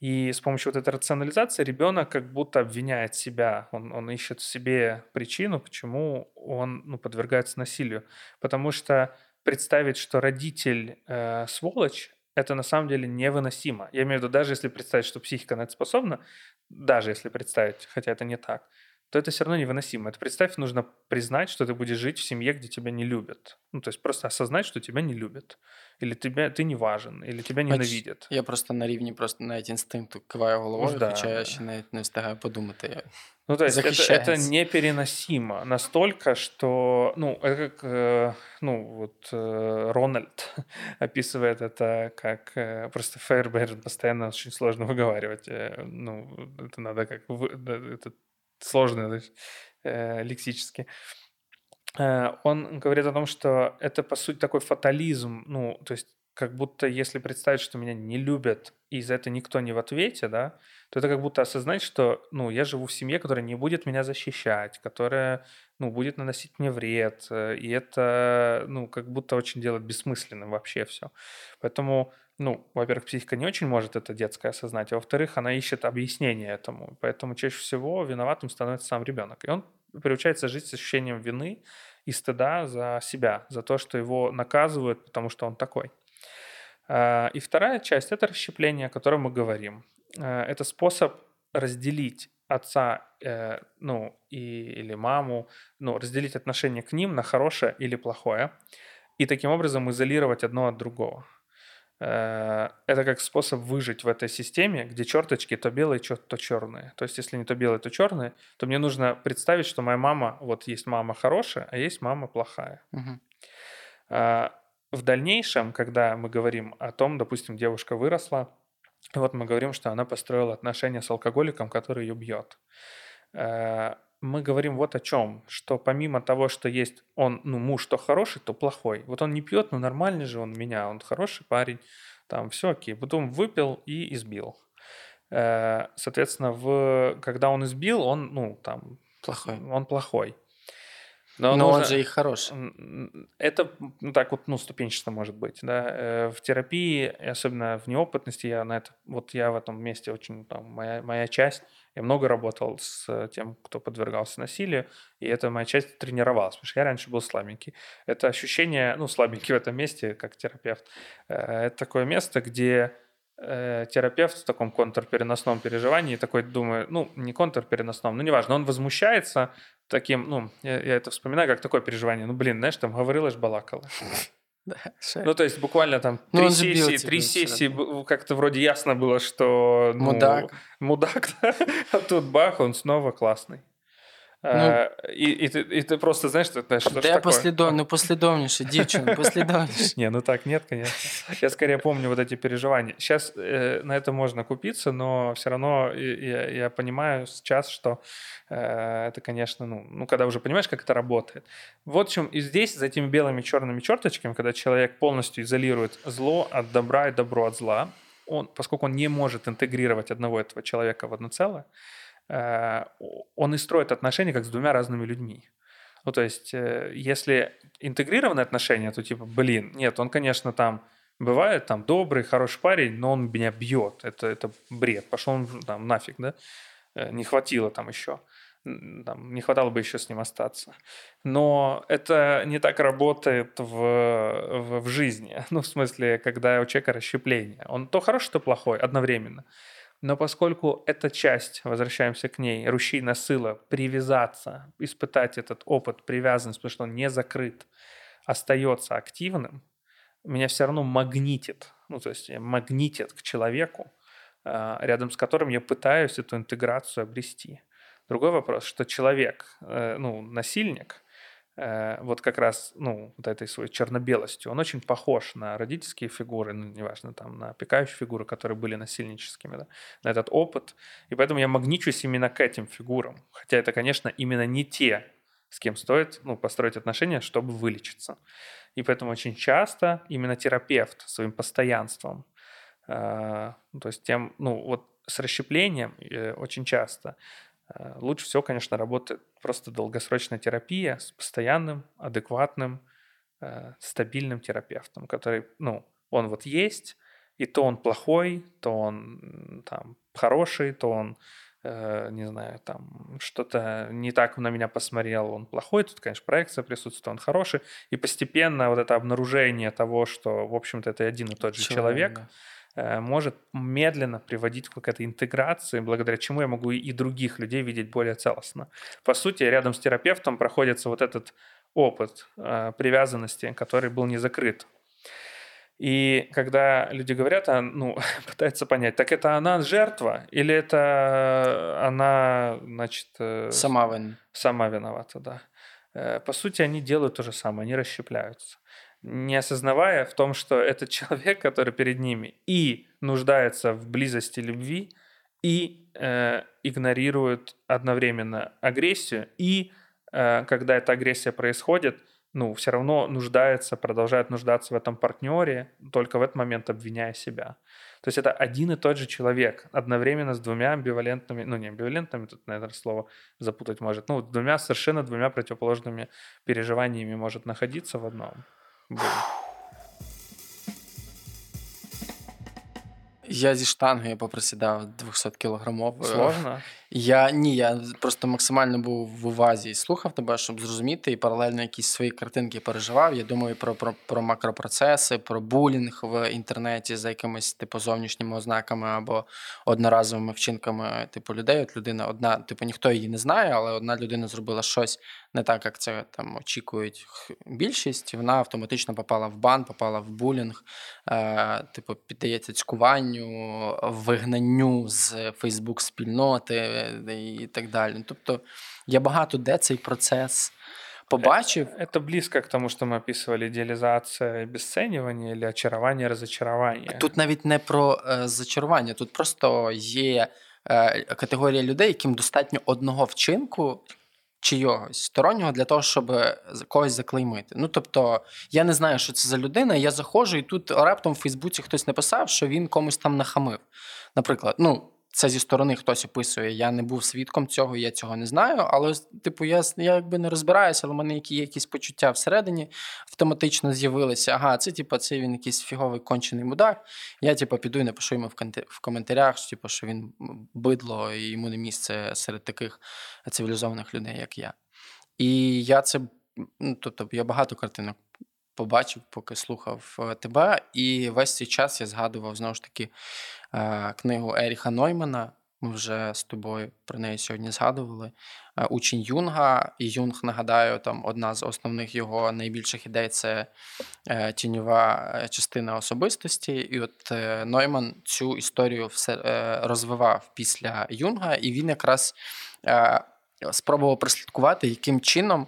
И с помощью вот этой рационализации ребенок как будто обвиняет себя, он, он ищет в себе причину, почему он ну, подвергается насилию. Потому что представить, что родитель э, сволочь, это на самом деле невыносимо. Я имею в виду, даже если представить, что психика на это способна, даже если представить, хотя это не так, то это все равно невыносимо. Это представь, нужно признать, что ты будешь жить в семье, где тебя не любят. Ну, то есть просто осознать, что тебя не любят Или тебя, ты не важен, или тебя ненавидят. Я просто на рівні просто навіть інстинкту киваю головою, Ну, да, хоча я да. ще навіть не встигаю подумати. Я... Ну, то есть это, это Захищается. непереносимо настолько, что, ну, это как, э, ну, вот э, Рональд [LAUGHS] описывает это как, э, просто Фейерберн постоянно очень сложно выговаривать, э, ну, это надо как, вы- да, это сложно то есть, э, лексически. Э, он говорит о том, что это, по сути, такой фатализм, ну, то есть как будто если представить, что меня не любят, и за это никто не в ответе, да, то это как будто осознать, что, ну, я живу в семье, которая не будет меня защищать, которая, ну, будет наносить мне вред, э, и это, ну, как будто очень делает бессмысленным вообще все. Поэтому, ну, во-первых, психика не очень может это детское осознать, а во-вторых, она ищет объяснение этому, поэтому чаще всего виноватым становится сам ребенок, и он приучается жить с ощущением вины и стыда за себя, за то, что его наказывают, потому что он такой. А, И вторая часть – это расщепление, о котором мы говорим. Э, Это способ разделить отца, э, ну, и, или маму, ну, разделить отношение к ним на хорошее или плохое, и таким образом изолировать одно от другого. Э, Это как способ выжить в этой системе, где черточки то белые, то черные. То есть, если не то белые, то черные, то мне нужно представить, что моя мама, вот есть мама хорошая, а есть мама плохая. Угу. В дальнейшем, когда мы говорим о том, допустим, девушка выросла, и вот мы говорим, что она построила отношения с алкоголиком, который ее бьет. Э, Мы говорим вот о чем, что помимо того, что есть он, ну, муж то хороший, то плохой. Вот он не пьет, ну нормальный же он меня, он хороший парень, там все окей. Потом выпил и избил. Э, Соответственно, в, когда он избил, он, ну, там, Плохой. он плохой. Но, нужно- он же и хороший. М, Это ну, так вот, ну, ступенчато может быть, да. Э, В терапии, особенно в неопытности, я на это, вот я в этом месте очень, там, моя, моя часть, я много работал с э, тем, кто подвергался насилию, и эта моя часть тренировалась, потому что я раньше был слабенький. Это ощущение, ну, слабенький в этом месте, как терапевт, э, это такое место, где терапевт в таком контрпереносном переживании такой думает, ну, не контрпереносном, ну, неважно, он возмущается таким, ну, я, я это вспоминаю, как такое переживание, ну, блин, знаешь, там говорила ж балакала. [LAUGHS] Ну, то есть буквально там Ну, три сессии, три сессии, как-то вроде ясно было, что... ну, Мудак. Мудак, [LAUGHS] да. А тут бах, он снова классный. А, и, и, ты, и ты просто знаешь, что, знаешь, что ж Де такое? послідов... ну, послідовніше, дівчина, [LAUGHS] послідовніше. Не, ну так нет, конечно. Я скорее помню вот эти переживания. Сейчас э, на это можно купиться, но все равно и- я, я понимаю сейчас, что э, это, конечно, ну, ну, когда уже понимаешь, как это работает. Вот в чем и здесь, за этими белыми черными черточками, когда человек полностью изолирует зло от добра и добро от зла, он, поскольку он не может интегрировать одного этого человека в одно целое, э, он и строит отношения как с двумя разными людьми. Ну, то есть, э, если интегрированные отношения, то типа, блин, нет, он, конечно, там бывает там добрый, хороший парень, но он меня бьет. Это, это бред. Пошел он там нафиг, да? Э, Не хватило там еще. Там, не хватало бы еще с ним остаться. Но это не так работает в, в, в жизни. [LAUGHS] Ну, в смысле, когда у человека расщепление. Он то хороший, то плохой одновременно. Но поскольку эта часть, возвращаемся к ней, ручейная сила, привязаться, испытать этот опыт привязанности, потому что он не закрыт, остается активным, меня все равно магнитит, ну, то есть магнитит к человеку, а, рядом с которым я пытаюсь эту интеграцию обрести. Другой вопрос, что человек, э, ну, насильник, э, вот как раз, ну, вот этой своей черно-белостью, он очень похож на родительские фигуры, ну, неважно, там, на опекающие фигуры, которые были насильническими, да, на этот опыт. И поэтому я магничусь именно к этим фигурам. Хотя это, конечно, именно не те, с кем стоит, ну, построить отношения, чтобы вылечиться. И поэтому очень часто именно терапевт своим постоянством, э, ну, то есть тем, ну, вот с расщеплением э, очень часто лучше всего, конечно, работает просто долгосрочная терапия с постоянным, адекватным, э, стабильным терапевтом, который, ну, он вот есть, и то он плохой, то он там хороший, то он э, не знаю, там что-то не так на меня посмотрел, он плохой, тут, конечно, проекция присутствует, он хороший, и постепенно вот это обнаружение того, что, в общем-то, это один и тот же человек, да. Э, может медленно приводить к какой-то интеграции, благодаря чему я могу и других людей видеть более целостно. По сути, рядом с терапевтом проходится вот этот опыт э, привязанности, который был не закрыт. И когда люди говорят, а, ну, [LAUGHS] пытаются понять, так это она жертва или это она, значит... Э, сама виновата. Сама виновата, да. Э, по сути, они делают то же самое, они расщепляются, не осознавая в том, что этот человек, который перед ними, и нуждается в близости любви, и э, игнорирует одновременно агрессию, и э, когда эта агрессия происходит, ну, все равно нуждается, продолжает нуждаться в этом партнере, только в этот момент обвиняя себя. То есть это один и тот же человек одновременно с двумя амбивалентными, ну не амбивалентными, тут, наверное, слово запутать может, ну, двумя совершенно двумя противоположными переживаниями может находиться в одном Я зі штангою поприсідав 200 кілограмовою. Сложно? Я ні, я просто максимально був в увазі і слухав тебе, щоб зрозуміти, і паралельно якісь свої картинки переживав. Я думаю про про, про макропроцеси, про булінг в інтернеті за якимись типу зовнішніми ознаками або одноразовими вчинками типу людей. От людина одна, типу, ніхто її не знає, але одна людина зробила щось не так, як це там очікують більшість. Вона автоматично попала в бан, попала в булінг, е, типу, піддається цькуванню, вигнанню з Фейсбук-спільноти і так далі. Тобто я багато де цей процес побачив. Это близко к тому, що ми описували ідеалізація обесценивання или очарування, розочарування. Тут навіть не про е, зачарування, тут просто є е, категорія людей, яким достатньо одного вчинку. Чийогось стороннього для того, щоб когось заклеймити. Ну тобто, я не знаю, що це за людина. Я заходжу, і тут раптом в Фейсбуці хтось написав, що він комусь там нахамив. Наприклад, ну це зі сторони хтось описує. Я не був свідком цього, я цього не знаю. Але, типу, я я якби не розбираюся, але в мене які якісь почуття всередині автоматично з'явилися. Ага, це типу, це він якийсь фіговий кончений мудак. Я, типу, піду і напишу йому в коментарях, що, типу, що він бидло і йому не місце серед таких цивілізованих людей, як я. І я це. Ну, тобто, я багато картинок побачив, поки слухав е, тебе. І весь цей час я згадував знову ж таки книгу Еріха Ноймана. Ми вже з тобою про неї сьогодні згадували. Е, учень Юнга. І Юнг, нагадаю, там одна з основних його найбільших ідей це тіньова частина особистості. І от Нойман цю історію все розвивав після Юнга, і він якраз спробував прослідкувати, яким чином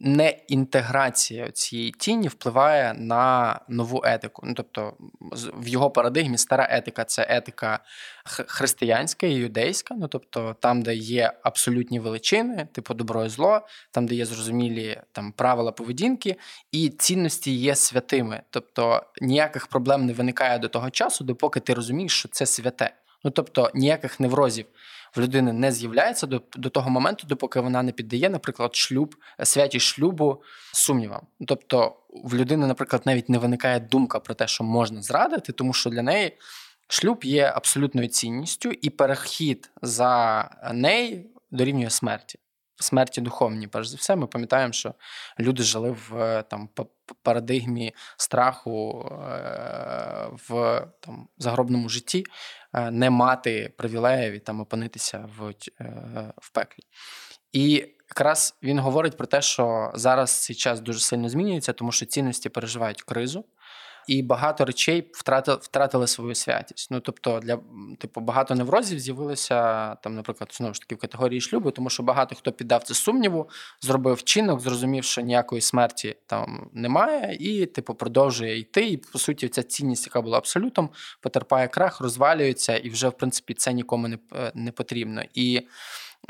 не інтеграція цієї тіні впливає на нову етику. Ну, Тобто, в його парадигмі стара етика це етика християнська і юдейська, ну тобто там, де є абсолютні величини, типу добро і зло, там, де є зрозумілі там правила поведінки, і цінності є святими. Тобто ніяких проблем не виникає до того часу, допоки ти розумієш, що це святе. Ну тобто ніяких неврозів в людини не з'являється до до того моменту, допоки вона не піддає, наприклад, шлюб, святість шлюбу сумнівам. Тобто в людини, наприклад, навіть не виникає думка про те, що можна зрадити, тому що для неї шлюб є абсолютною цінністю, і перехід за неї дорівнює смерті. Смерті духовні, перш за все, ми пам'ятаємо, що люди жили в там парадигмі страху е, в там загробному житті, Е, не мати привілеїв і там опинитися в, е, в пеклі. І якраз він говорить про те, що зараз цей час дуже сильно змінюється, тому що цінності переживають кризу і багато речей втратили, втратили свою святість. Ну тобто, для типу багато неврозів з'явилося там, наприклад, знову ж таки в категорії шлюбу, тому що багато хто піддав це сумніву, зробив вчинок, зрозумів, що ніякої смерті там немає, і типу продовжує йти. І по суті, ця цінність, яка була абсолютом, потерпає крах, розвалюється, і вже в принципі це нікому не, е, не потрібно. І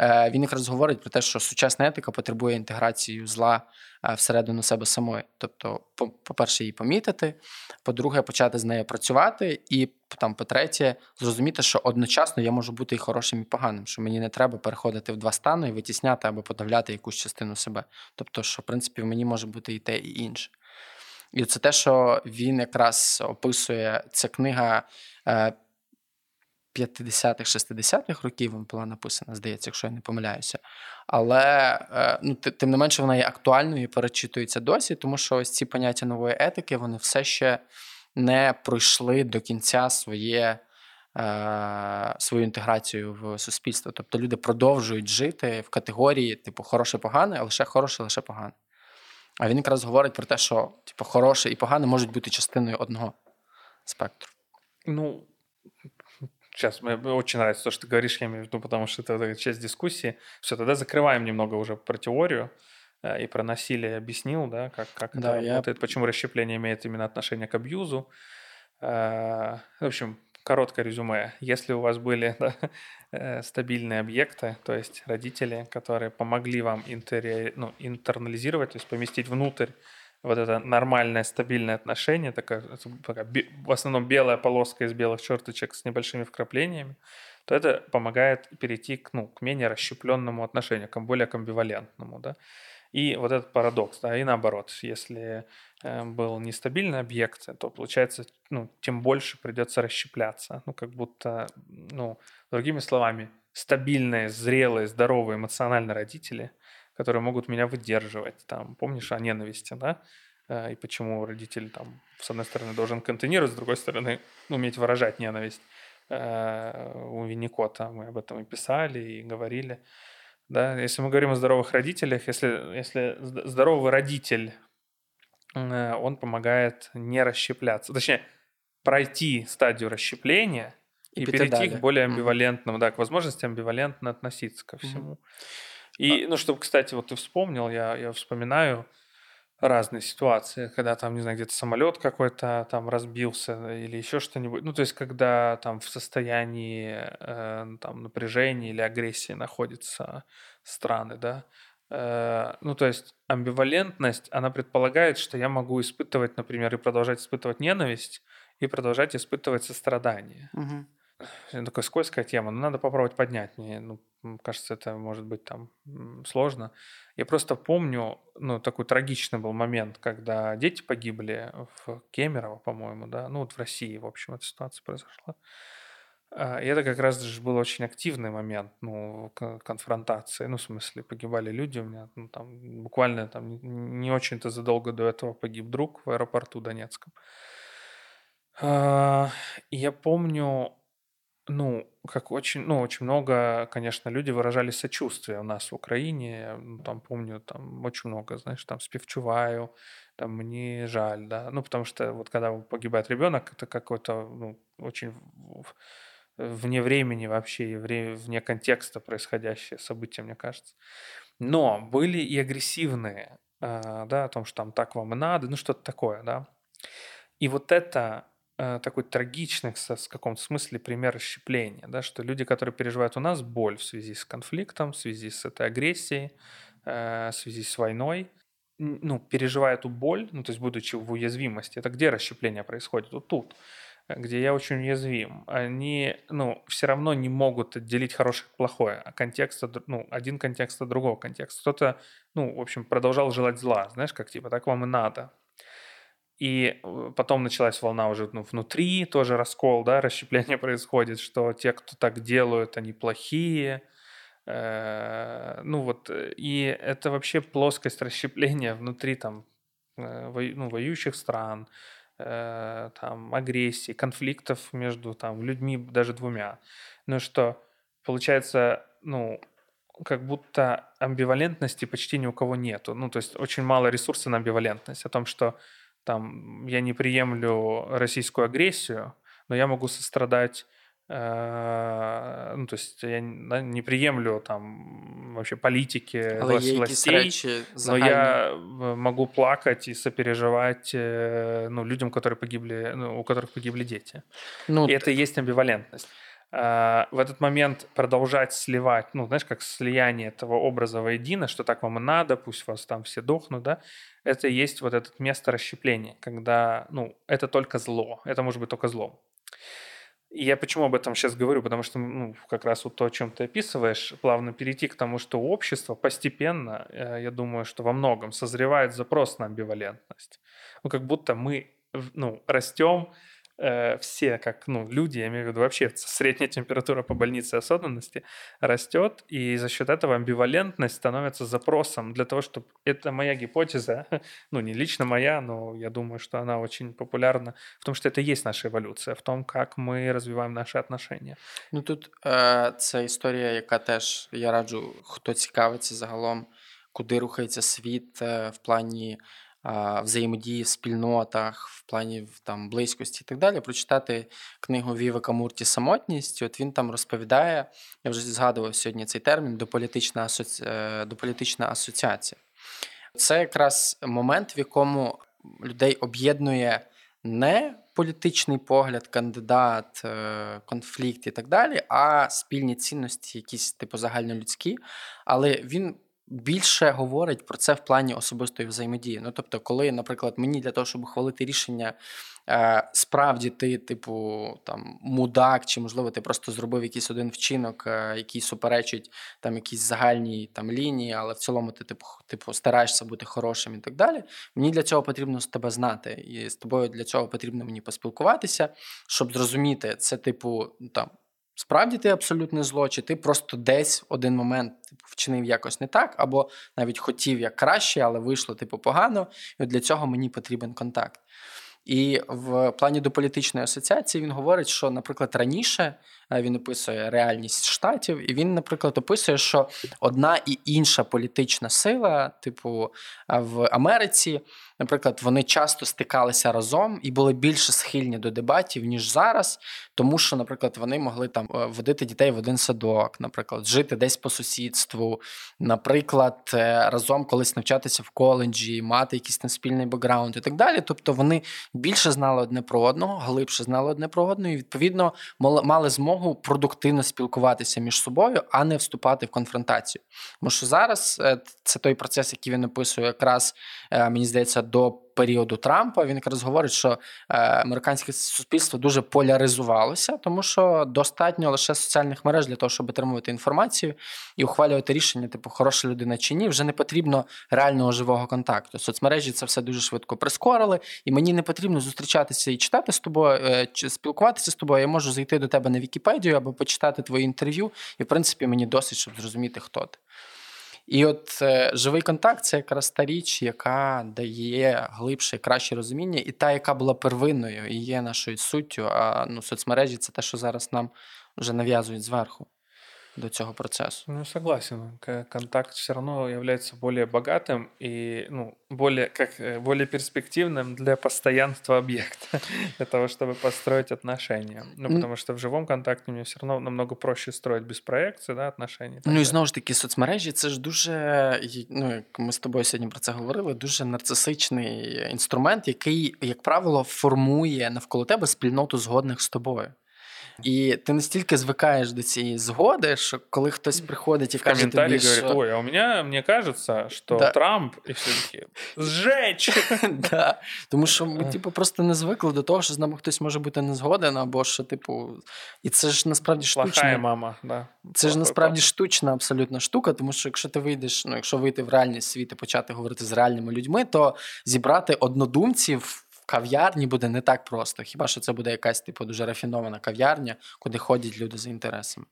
він якраз говорить про те, що сучасна етика потребує інтеграції зла е, всередину себе самої. Тобто, по-перше, її помітити, по-друге, почати з нею працювати, і там, по-третє, зрозуміти, що одночасно я можу бути і хорошим, і поганим, що мені не треба переходити в два стани і витісняти або подавляти якусь частину себе. Тобто, що в принципі в мені може бути і те, і інше. І це те, що він якраз описує, ця книга е, 50-х, 60-х років була написана, здається, якщо я не помиляюся. Але е, ну, тим не менше вона є актуальною і перечитується досі, тому що ось ці поняття нової етики вони все ще не пройшли до кінця своє, е, свою інтеграцію в суспільство. Тобто люди продовжують жити в категорії, типу, хороше, погане, лише хороше, лише погане. А він якраз говорить про те, що типу, хороше і погане можуть бути частиною одного спектру. Ну, сейчас мне очень нравится то, что ты говоришь, я имею в виду, потому что это часть дискуссии. Все, тогда закрываем немного уже про теорию э, и про насилие объяснил, да, как, как Да, это я- работает, почему расщепление имеет именно отношение к абьюзу. Э, В общем, короткое резюме. Если у вас были [LAUGHS] да, э, стабильные объекты, то есть родители, которые помогли вам интере- ну, интернализировать, то есть поместить внутрь вот это нормальное стабильное отношение, такая, такая в основном белая полоска из белых черточек с небольшими вкраплениями, то это помогает перейти к, ну, к менее расщепленному отношению, к более амбивалентному, да. И вот этот парадокс, да, и наоборот, если э, был нестабильный объект, то получается, ну, тем больше придется расщепляться, ну, как будто, ну, другими словами, стабильные, зрелые, здоровые эмоционально родители, которые могут меня выдерживать, там, помнишь о ненависти, да, Э, и почему родитель, там, с одной стороны, должен контейнировать, с другой стороны, ну, уметь выражать ненависть. Э, У Винникота мы об этом и писали, и говорили. Да, если мы говорим о здоровых родителях, если, если зд- здоровый родитель, э, он помогает не расщепляться, точнее, пройти стадию расщепления И и, перейти к более амбивалентному, да, к возможности амбивалентно относиться ко всему. И, ну, чтобы, кстати, вот ты вспомнил, я, я вспоминаю разные ситуации, когда там, не знаю, где-то самолет какой-то там разбился или еще что-нибудь. Ну, то есть, когда там в состоянии э, там напряжения или агрессии находятся страны, да. Э, ну, то есть, амбивалентность, она предполагает, что я могу испытывать, например, и продолжать испытывать ненависть, и продолжать испытывать сострадание. Угу. Такая скользкая тема, но надо попробовать поднять. Мне ну, кажется, это может быть там сложно. Я просто помню, ну, такой трагичный был момент, когда дети погибли в Кемерово, по-моему, да, ну, вот в России, в общем, эта ситуация произошла. А, И это как раз же был очень активный момент, ну, конфронтации. Ну, в смысле, погибали люди у меня, ну, там, буквально там не- не очень-то задолго до этого погиб друг в аэропорту Донецком. А, И я помню, ну, как очень, ну, очень много, конечно, люди выражали сочувствие у нас в Украине. Ну, там помню, там очень много, знаешь, там спевчуваю, там мне жаль, да. Ну, потому что вот когда погибает ребенок, это какой-то, ну, очень вне времени вообще, и вне контекста происходящее событие, мне кажется. Но были и агрессивные, а, да, о том, что там так вам и надо, ну, что-то такое, да. И вот это э, такой трагичный в каком-то смысле пример расщепления, да, что люди, которые переживают у нас боль в связи с конфликтом, в связи с этой агрессией, э, в связи с войной, ну, переживая эту боль, ну, то есть будучи в уязвимости, это где расщепление происходит? Вот тут, э, где я очень уязвим. Они, ну, все равно не могут отделить хорошее от плохое, а контекст, от др- ну, один контекст от другого контекста. Кто-то, ну, в общем, продолжал желать зла, знаешь, как типа, так вам и надо. И э, потом началась волна уже ну, внутри, тоже раскол, да, [LAUGHS] расщепление происходит, что те, кто так делают, они плохие. Э, Ну вот, э, и это вообще плоскость расщепления внутри там ну, воюющих стран, там агрессии, конфликтов между там людьми, даже двумя. Ну что, получается, ну, как будто амбивалентности почти ни у кого нету. Ну, то есть очень мало ресурса на амбивалентность. О том, что там я не приемлю российскую агрессию, но я могу сострадать, э, ну, то есть я н- да, не приемлю там вообще политики Але влас- є якісь властей, речі но загальні. я э, могу плакать и сопереживать э, ну, людям, которые погибли, ну, у которых погибли дети. Ну, И это и есть амбивалентность. А, В этот момент продолжать сливать, ну, знаешь, как слияние этого образа воедино, что так вам и надо, пусть вас там все дохнут, да, это и есть вот это место расщепления, когда, ну, это только зло, это может быть только злом. И я почему об этом сейчас говорю? Потому что, ну, как раз вот то, о чем ты описываешь, плавно перейти к тому, что у общества постепенно, э, я думаю, что во многом созревает запрос на амбивалентность. Ну, как будто мы, ну, растем э, все, как ну, люди, я имею в виду вообще средняя температура по больнице осознанности растет, и за счет этого амбивалентность становится запросом для того, чтобы... Это моя гипотеза, [LAUGHS] ну не лично моя, но я думаю, что она очень популярна, в том, что это и есть наша эволюция, в том, как мы развиваем наши отношения. Ну тут е, це історія, яка теж я раджу, хто цікавиться загалом, куди рухається світ е, в плані е, взаємодії в спільнотах, в плані там близькості і так далі. Прочитати книгу Вівека Мурті Самотність. От він там розповідає, я вже згадував сьогодні цей термін дополітична, асоці... е, дополітична асоціація. Це якраз момент, в якому людей об'єднує не політичний погляд, кандидат, е, конфлікт і так далі, а спільні цінності, якісь типу загальнолюдські. Але він більше говорить про це в плані особистої взаємодії. Ну тобто, коли, наприклад, мені для того, щоб ухвалити рішення, е, справді ти, типу, там мудак, чи можливо ти просто зробив якийсь один вчинок, е, який суперечить там якійсь загальній там лінії, але в цілому ти типу, типу стараєшся бути хорошим і так далі. Мені для цього потрібно з тебе знати, і з тобою для цього потрібно мені поспілкуватися, щоб зрозуміти це, типу, там. Справді ти абсолютне зло, чи ти просто десь один момент типу, вчинив якось не так, або навіть хотів як краще, але вийшло типу погано. І для цього мені потрібен контакт. І в плані до політичної асоціації він говорить, що, наприклад, раніше він описує реальність штатів, і він, наприклад, описує, що одна і інша політична сила, типу в Америці, наприклад, вони часто стикалися разом і були більше схильні до дебатів ніж зараз, тому що, наприклад, вони могли там е, водити дітей в один садок, наприклад, жити десь по сусідству, наприклад, е, разом колись навчатися в коледжі, мати якийсь там спільний бекграунд і так далі. Тобто вони більше знали одне про одного, глибше знали одне про одного, і відповідно мали змогу продуктивно спілкуватися між собою, а не вступати в конфронтацію. Тому що зараз е, це той процес, який він описує, якраз мені здається до Періоду Трампа. Він якраз говорить, що е, американське суспільство дуже поляризувалося, тому що достатньо лише соціальних мереж для того, щоб отримувати інформацію і ухвалювати рішення, типу хороша людина чи ні. Вже не потрібно реального живого контакту. Соцмережі це все дуже швидко прискорили, і мені не потрібно зустрічатися і читати з тобою, е, чи спілкуватися з тобою. Я можу зайти до тебе на Вікіпедію або почитати твої інтерв'ю, і в принципі мені досить, щоб зрозуміти, хто ти. І от е, живий контакт це якраз та річ, яка дає глибше краще розуміння, і та, яка була первинною і є нашою суттю. А ну, соцмережі це те, що зараз нам вже нав'язують зверху до цього процессу. Ну, согласен. Контакт все равно является более богатым и ну, более, как, э, более перспективным для постоянства объекта, [LAUGHS] для того, чтобы построить отношения. Ну, потому что в живом контакте мне все равно намного проще строить без проекції да, отношения. Ну і знову ж таки, соцмережі це ж дуже, ну, як ми з тобою сьогодні про це говорили, дуже нарцисичний інструмент, який, як правило, формує навколо тебе спільноту згодних з тобою. І ти настільки звикаєш до цієї згоди, що коли хтось приходить і каже тобі, що... говорить, ой, а у мене, мені кажеться, що да. Трамп і все таки зжечь. [LAUGHS] да. Тому що ми, типу, просто не звикли до того, що з нами хтось може бути не згоден, або що, типу, і це ж насправді штучна. мама, да. Це ж насправді штучна абсолютна штука, тому що якщо ти вийдеш, ну якщо вийти в реальний світ і почати говорити з реальними людьми, то зібрати однодумців кав'ярні буде не так просто. Хіба що це буде якась типу дуже рафінована кав'ярня, куди ходять люди за інтересами.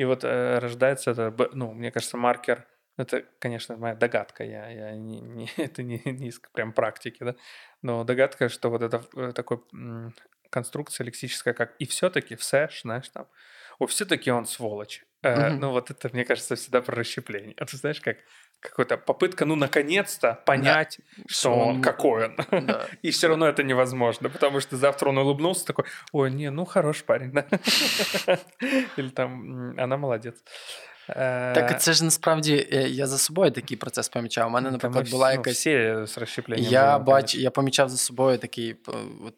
И вот э, рождается это, ну, мне кажется, маркер. Это, конечно, моя догадка, я, я [LAUGHS] не, не, это не, не из прям практики, да, но догадка, что вот это э, такой м, конструкция лексическая, как и все-таки, все, знаешь, там, о, все-таки он сволочь. Э, mm-hmm. Ну, вот это, мне кажется, всегда про расщепление. А ты знаешь, как какая-то попытка, ну, наконец-то понять, да. что, что он, какой он. Да. [LAUGHS] И все равно это невозможно, потому что завтра он улыбнулся такой, ой, не, ну, хороший парень, да. [LAUGHS] Или там, она молодец. Так э, це ж насправді э, я за собою такий процес помічав. У мене, наприклад, була ну, якась. Всі з розщепленням. Я бач, я помічав за собою такий, от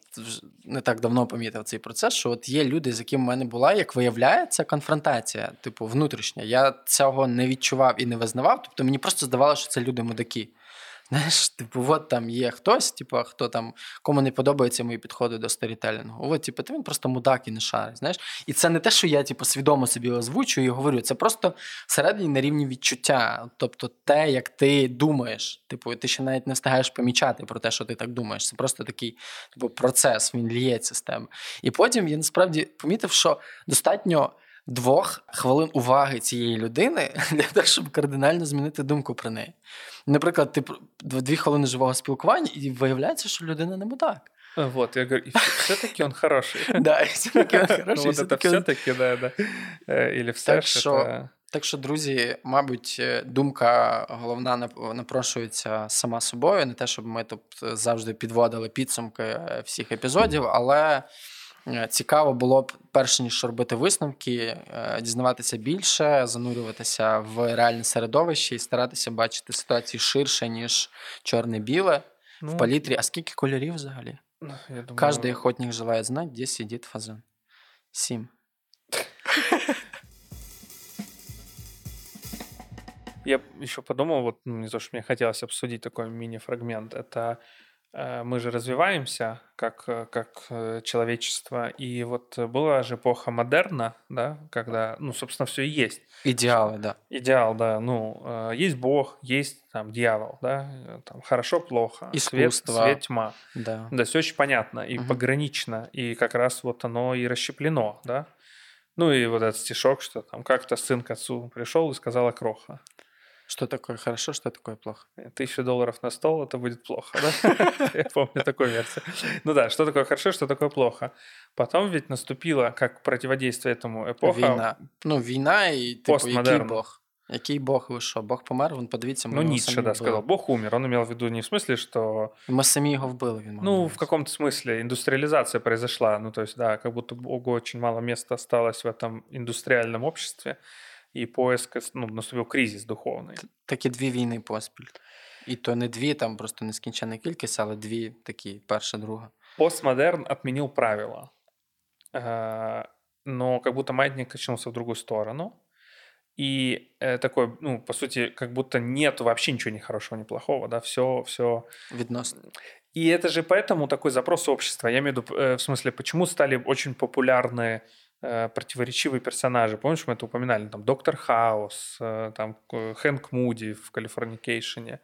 не так давно помітив цей процес, що от є люди, з якими в мене була, як виявляється, конфронтація, типу, внутрішня. Я цього не відчував і не визнавав. Тобто мені просто здавалося, що це люди мудаки. Знаєш, типу, от там є хтось, типу, хто там, кому не подобаються мої підходи до сторітелінгу. От, типу, то він просто мудак і не шарить. Знаєш? І це не те, що я типу, свідомо собі озвучую і говорю. Це просто всередині на рівні відчуття. Тобто те, як ти думаєш. Типу, ти ще навіть не встигаєш помічати про те, що ти так думаєш. Це просто такий типу, процес, він ліється з тебе. І потім я насправді помітив, що достатньо двох хвилин уваги цієї людини [LAUGHS] для того, щоб кардинально змінити думку про неї. Наприклад, ти дві хвилини живого спілкування, і виявляється, що людина не мудак. Вот, я говорю, и все-таки он хороший. [LAUGHS] Да, и все-таки он хороший. Ну, вот это все-таки, да, да. Или все так що, так що, друзі, мабуть, думка головна напрошується сама собою, не те, щоб ми тут завжди підводили підсумки всіх епізодів, але Е, цікаво було б, перш ніж робити висновки, е, дізнаватися більше, занурюватися в реальне середовище і старатися бачити ситуації ширше, ніж чорне-біле ну, в палітрі. А скільки кольорів взагалі? Ну, я думаю... Каждый охотник желает знать, где сидит фазан. Сім. [LAUGHS] Я еще подумал, вот ну, не то, что мне хотелось обсудить такой мини-фрагмент. Это Э, мы же развиваемся как, э, как э, человечество. И вот была же эпоха модерна, да, когда, ну, собственно, все и есть. Идеалы, да. Идеал, да. Ну, есть Бог, есть там дьявол, да, там хорошо, плохо. Искусство. Свет, свет тьма. Да. Да, все очень понятно и угу. погранично. И как раз вот оно и расщеплено, да. Ну и вот этот стишок, что там как-то сын к отцу пришел и сказал кроха. Что такое хорошо, что такое плохо? Тысяча долларов на стол, это будет плохо, да? [LAUGHS] Я помню такую версию. Ну да, что такое хорошо, что такое плохо. Потом ведь наступила, как противодействие этому эпоха... Війна. Ну, війна і, типу, який Бог? Який Бог ви що? Бог помер, він подивіться, Ну, Ницше, да, сказал. Бог умер. Он имел в виду не в смысле, что... Мы сами его вбили. Він ну, в каком-то смысле индустриализация произошла. Ну, то есть, да, как будто Богу очень мало места осталось в этом индустриальном обществе і поиск, ну, наступив кризис духовний. Такі дві війни поспіль. І то не дві, там просто нескінченна кількість, але дві такі, перша, друга. Постмодерн отменил правила. Э, но как будто маятник качнулся в другую сторону. И э, такой, ну, по сути, как будто нет вообще ничего ни хорошего, ни плохого, да, все, все... Відносно. И это же поэтому такой запрос общества. Я имею в виду, э, в смысле, почему стали очень популярны Э, противоречивые персонажи. Помнишь, мы это упоминали? Там Доктор Хаус, э, там Хэнк Муди в Калифорникейшене,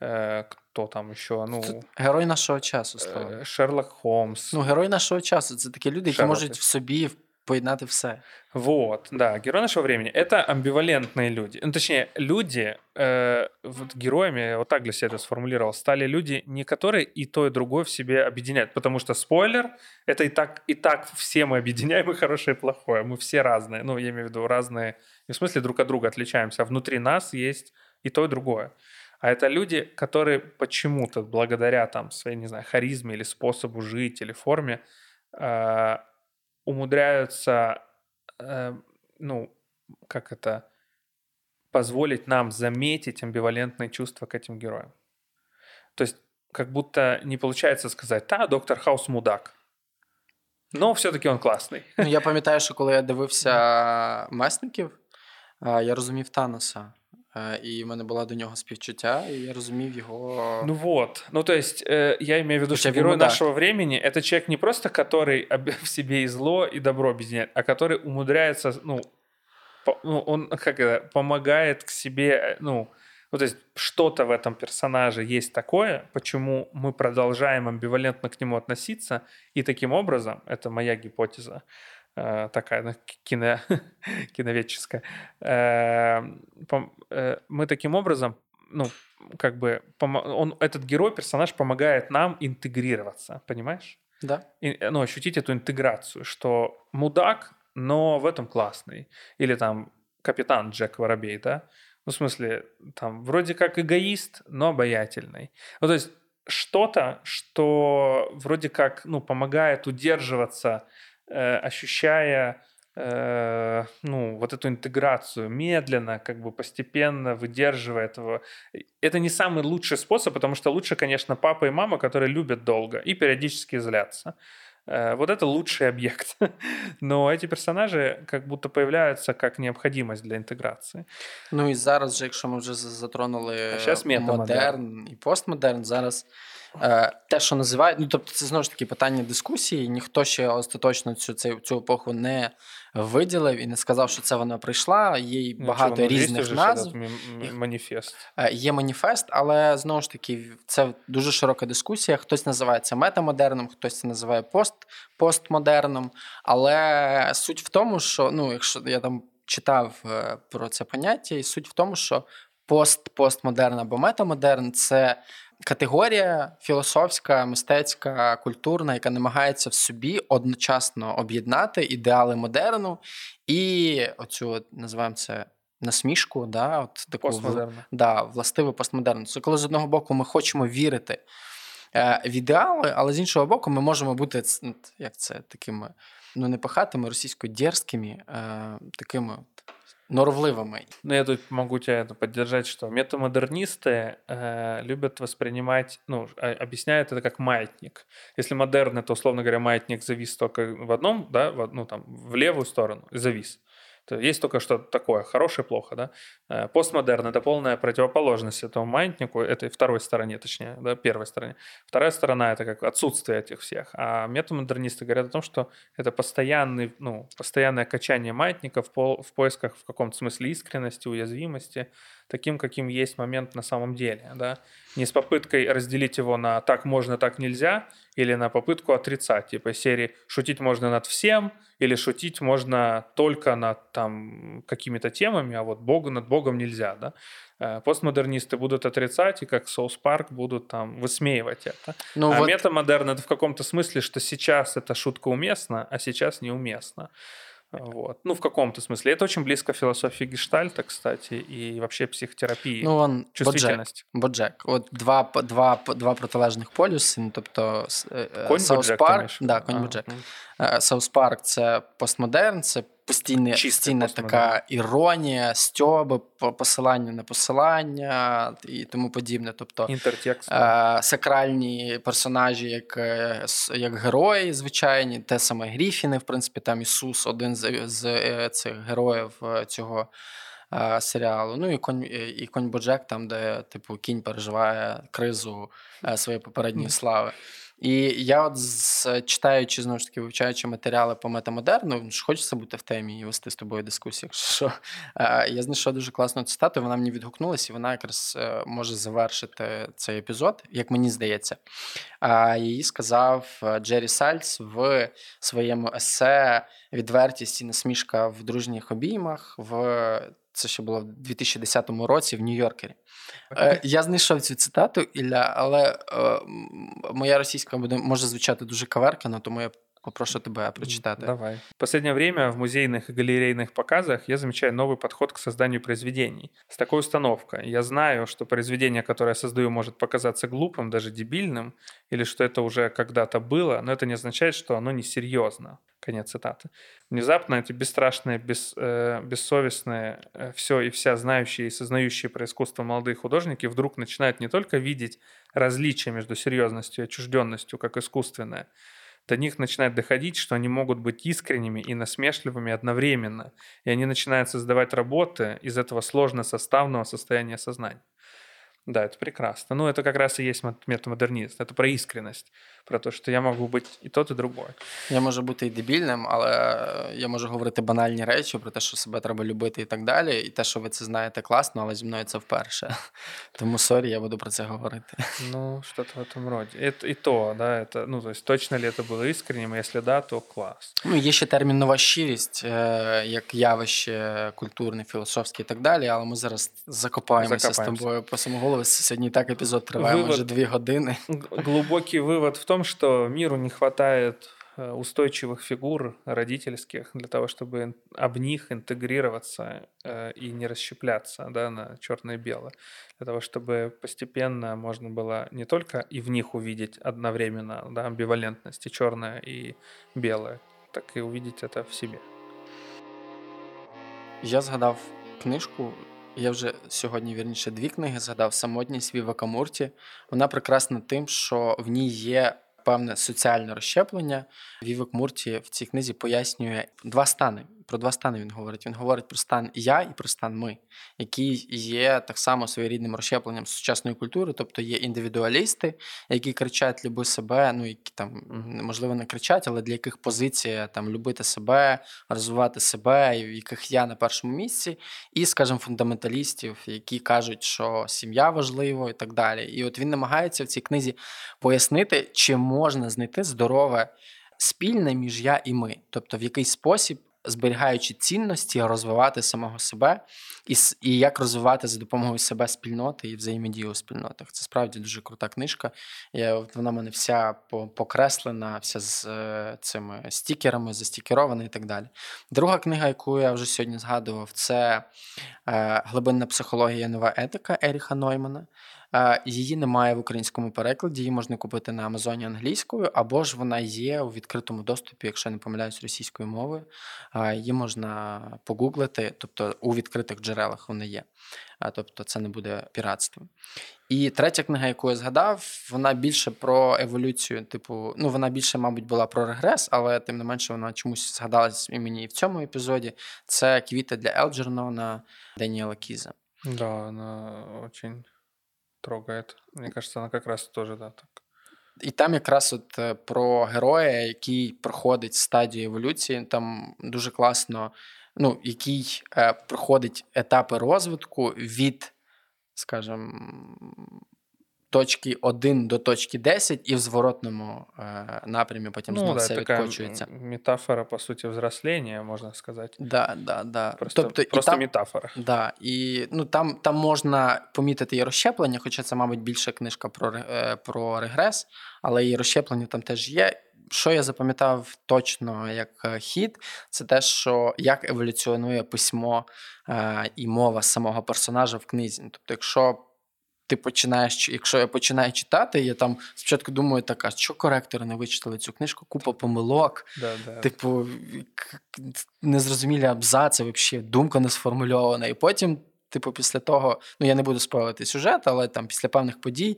э, кто там еще? Ну, Герой нашого часу став. Шерлок Холмс. Ну, герой нашого часу це такі люди, які Шерлок. можуть в собі поєднати все. Вот, да, герой нашего времени — это амбивалентные люди. Ну, точнее, люди, э, вот героями, вот так для себя это сформулировал, стали люди, не которые и то, и другое в себе объединяют. Потому что, спойлер, это и так, и так все мы объединяем и хорошее, и плохое. Мы все разные. Ну, я имею в виду разные, в смысле друг от друга отличаемся, а внутри нас есть и то, и другое. А это люди, которые почему-то, благодаря там своей, не знаю, харизме или способу жить или форме, э, умудряются, э, ну, как это, позволить нам заметить амбивалентные чувства к этим героям. То есть как будто не получается сказать, та, доктор Хаус мудак. Но все-таки он класний. Ну, я пам'ятаю, що коли я дивився месників, я розумів Таноса. І в мене була до нього співчуття, і я розумів його. Ну вот. Ну, то есть, э, я имею в виду, что герой нашего времени это человек не просто, который [LAUGHS] в себе и зло, и добро объединяет, а который умудряется, ну, по, ну он как это, помогает к себе, э, ну, ну, то есть что-то в этом персонаже есть такое, почему мы продолжаем амбивалентно к нему относиться, и таким образом, это моя гипотеза, Э, такая ну, кино, [LAUGHS] киноведческая. Э, э, мы таким образом, ну, как бы, он, этот герой, персонаж помогает нам интегрироваться, понимаешь? Да. И, ну, ощутить эту интеграцию, что мудак, но в этом классный. Или там капитан Джек Воробей, да? Ну, в смысле, там, вроде как эгоист, но обаятельный. Ну, то есть что-то, что вроде как, ну, помогает удерживаться Э, ощущая э, ну, вот эту интеграцию медленно, как бы постепенно выдерживая этого. Это не самый лучший способ, потому что лучше, конечно, папа и мама, которые любят долго и периодически злятся. Э, вот это лучший объект. [LAUGHS] Но эти персонажи как будто появляются как необходимость для інтеграції. Ну і зараз, же, якщо ми вже затронули А щас метамодерн. модерн і постмодерн, зараз е, те, що називають, ну тобто це знову ж таки питання дискусії. Ніхто ще остаточно цю цю, цю епоху не виділив і не сказав, що це вона прийшла. Є багато ну, різних назв. м- маніфест. Е, Є маніфест, але знову ж таки, це дуже широка дискусія. Хтось називає це метамодерном, хтось це називає пост, постмодерном. Але суть в тому, що ну, якщо я там читав е, про це поняття, і суть в тому, що пост, постмодерн або метамодерн це категорія філософська, мистецька, культурна, яка намагається в собі одночасно об'єднати ідеали модерну і оцю називаємо це насмішку, да, от таку в- Да, властивий постмодерн. Це коли з одного боку ми хочемо вірити е, в ідеали, але з іншого боку, ми можемо бути ну, як це, такими ну, не пахатими, російською дерзкими, е, такими от норовливими. Ну, я тут могу тебя поддержать, что метамодернисты э, любят воспринимать, ну, а- объясняют это как маятник. Если модерны, то, условно говоря, маятник завис только в одном, да, в одну там, в левую сторону, завис. Есть только что-то такое, хорошее, плохо, да. Э, Постмодерн — это полная противоположность этому маятнику, этой второй стороне, точнее, да, первой стороне. Вторая сторона — это как отсутствие этих всех. А метамодернисты говорят о том, что это постоянный, ну, постоянное качание маятника в, пол- в поисках в каком-то смысле искренности, уязвимости, таким, каким есть момент на самом деле, да. Не с попыткой разделить его на «так можно, так нельзя» или на попытку отрицать, типа серии «шутить можно над всем» или «шутить можно только над там какими-то темами, а вот Богу над Богом нельзя», да. Э, Постмодернисты будут отрицать, и как South Park будут там высмеивать это. Ну, а вот, метамодерн это в каком-то смысле, что сейчас эта шутка уместна, а сейчас неуместна. Вот. Ну, в каком-то смысле. Это очень близко философии гештальта, кстати, и вообще психотерапии. ну, он чувствительность. Боджек. От два, два, два протилежних полюси, ну, тобто е, Конь South Боджек, Парк, да, конь А, Боджек. Е, South Park це постмодерн, це постійне, постійна така іронія, стьоби, посилання на посилання і тому подібне. Тобто е, сакральні персонажі, як, е, як герої звичайні, те саме Гріфіни, в принципі, там Ісус, один з, з е, цих героїв е, цього. Серіалу. Ну і конь, і конь Боджек, там, де типу кінь переживає кризу своєї попередньої слави. І я, от з, читаючи знову ж таки, вивчаючи матеріали по метамодерну, ж хочеться бути в темі і вести з тобою дискусію. Що. Я знайшов дуже класну цитату, вона мені відгукнулася, і вона якраз е, може завершити цей епізод, як мені здається. Її сказав е, Джері Сальц в своєму есе Відвертість і насмішка в дружніх обіймах. В це ще було в 2010 році в Нью-Йоркері. Е, я знайшов цю цитату, Ілля, але е, м, моя російська буде може звучати дуже каверкано, тому я попрошу тебе прочитати. Давай. В последнее время в музейных и галерейных показах я замечаю новый подход к созданию произведений. С такой установкой. Я знаю, что произведение, которое я создаю, может показаться глупым, даже дебильным, или что это уже когда-то было, но это не означает, что оно несерьезно. Конец цитаты. Внезапно эти бесстрашные, бес, э, бессовестные, все и вся знающие и сознающие про искусство молодые художники вдруг начинают не только видеть различия между серьезностью и отчужденностью как искусственное, до них начинает доходить, что они могут быть искренними и насмешливыми одновременно, и они начинают создавать работы из этого сложно-составного состояния сознания. Да, это прекрасно. Ну, это как раз и есть мет- метамодернист. Это про искренность, про то, что я могу быть и тот, и другой. Я можу бути і дебільним, але я можу говорити банальні речі про те, що себе треба любити і так далі. І те, що ви це знаєте класно, але зі мною це вперше. [LAUGHS] Тому сорі, я буду про це говорити. [LAUGHS] Ну, что-то в этом роде. Это и то, да, это, ну, то есть точно ли это было искренним, если да, то класс. Ну, є ще термін нова щирість, е, як явище культурне, філософське і так далі. Але ми зараз закопаємося Закопаємося. з тобою по самому голову. Сьогодні і так епізод триває Вивод. майже дві години. Г- Глубокий вывод в том, что миру не хватает э, устойчивых фигур родительских для того, чтобы ин- об них интегрироваться э, и не расщепляться да, на черное и белое. Для того, чтобы постепенно можно было не только и в них увидеть одновременно да, амбивалентность и черное, и белое, так и увидеть это в себе. Я згадав книжку. Я вже сьогодні вірніше дві книги згадав самотність Віва Камурті. Вона прекрасна тим, що в ній є певне соціальне розщеплення. Вівок Мурті в цій книзі пояснює два стани. Про два стани він говорить. Він говорить про стан я і про стан ми, який є так само своєрідним розщепленням сучасної культури, тобто є індивідуалісти, які кричать Люби себе, ну які там можливо не кричать, але для яких позиція там любити себе, розвивати себе, в яких я на першому місці, і, скажімо, фундаменталістів, які кажуть, що сім'я важлива і так далі. І от він намагається в цій книзі пояснити, чи можна знайти здорове спільне між я і ми, тобто в який спосіб зберігаючи цінності, розвивати самого себе і і як розвивати за допомогою себе спільноти і взаємодію у спільнотах. Це справді дуже крута книжка. Я, Вона в мене вся покреслена, вся з е, цими стікерами, застікерована і так далі. Друга книга, яку я вже сьогодні згадував, це е, глибинна психологія, нова етика Еріха Ноймана. Її немає в українському перекладі, її можна купити на Амазоні англійською, або ж вона є у відкритому доступі, якщо я не помиляюсь, російською мовою. Її можна погуглити, тобто у відкритих джерелах вона є. Тобто це не буде піратством. І третя книга, яку я згадав, вона більше про еволюцію. Типу, ну вона більше, мабуть, була про регрес, але тим не менше вона чомусь згадалась і мені і в цьому епізоді. Це квіти для Елджернона Даніела Кіза. Да, вона очень трогает. Мне кажется, она как раз тоже, да, так. І там якраз от е, про героя, який проходить стадію еволюції, там дуже класно, ну, який е, проходить етапи розвитку від, скажімо, точки 1 до точки 10 і в зворотному е, напрямі потім ну, знову да, все відкочується. Метафора, по суті, взрослення, можна сказати. Да, да, да. Просто тобто, просто і там, метафора. Да, і ну, там там можна помітити і розщеплення, хоча це, мабуть, більше книжка про, е, про регрес, але і розщеплення там теж є. Що я запам'ятав точно як е, хід, це те, що як еволюціонує письмо е, і мова самого персонажа в книзі. Тобто, якщо ти починаєш, якщо я починаю читати, я там спочатку думаю, так, а що коректори не вичитали цю книжку, купа помилок, да, да. типу, незрозумілі абзаци, взагалі, думка не сформульована. І потім, типу, після того, ну я не буду спойлити сюжет, але там після певних подій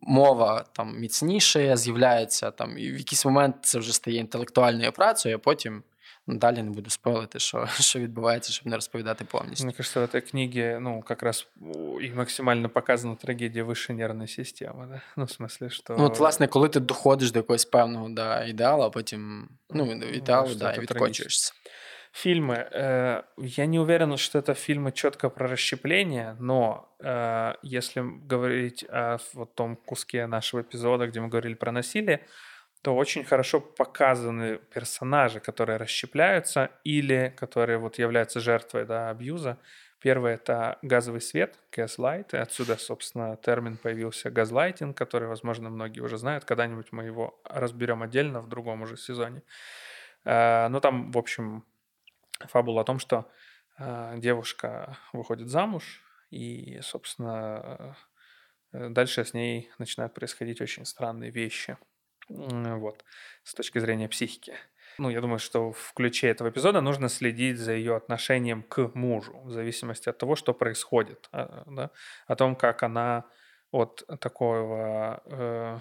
мова там міцніше, з'являється там, і в якийсь момент це вже стає інтелектуальною працею, а потім. Ну, далі не буду спойлити, що що [LAUGHS] відбувається, щоб не розповідати повністю. Мне кажется, в этой книге, ну, как раз и максимально показана трагедія вищої нервної системи, да? Ну, в смысле, що... Ну, от, власне, коли ти доходиш до якогось певного да, ідеалу, а потім, ну, ідеалу, ну, да, і відкочуєшся. Фильмы. Э, я не уверен, что это фильмы четко про расщепление, но э, если говорить о вот том куске нашего эпизода, где мы говорили про насилие, то очень хорошо показаны персонажи, которые расщепляются или которые вот являются жертвой да, абьюза. Первое — это газовый свет, и отсюда, собственно, термин появился газлайтинг, который, возможно, многие уже знают. Когда-нибудь мы его разберем отдельно в другом уже сезоне. Э, но там, в общем, фабула о том, что э, девушка выходит замуж, и, собственно, э, дальше с ней начинают происходить очень странные вещи — вот, с точки зрения психики. Ну, я думаю, что в ключе этого эпизода нужно следить за ее отношением к мужу, в зависимости от того, что происходит, а, да? о том, как она от такого э,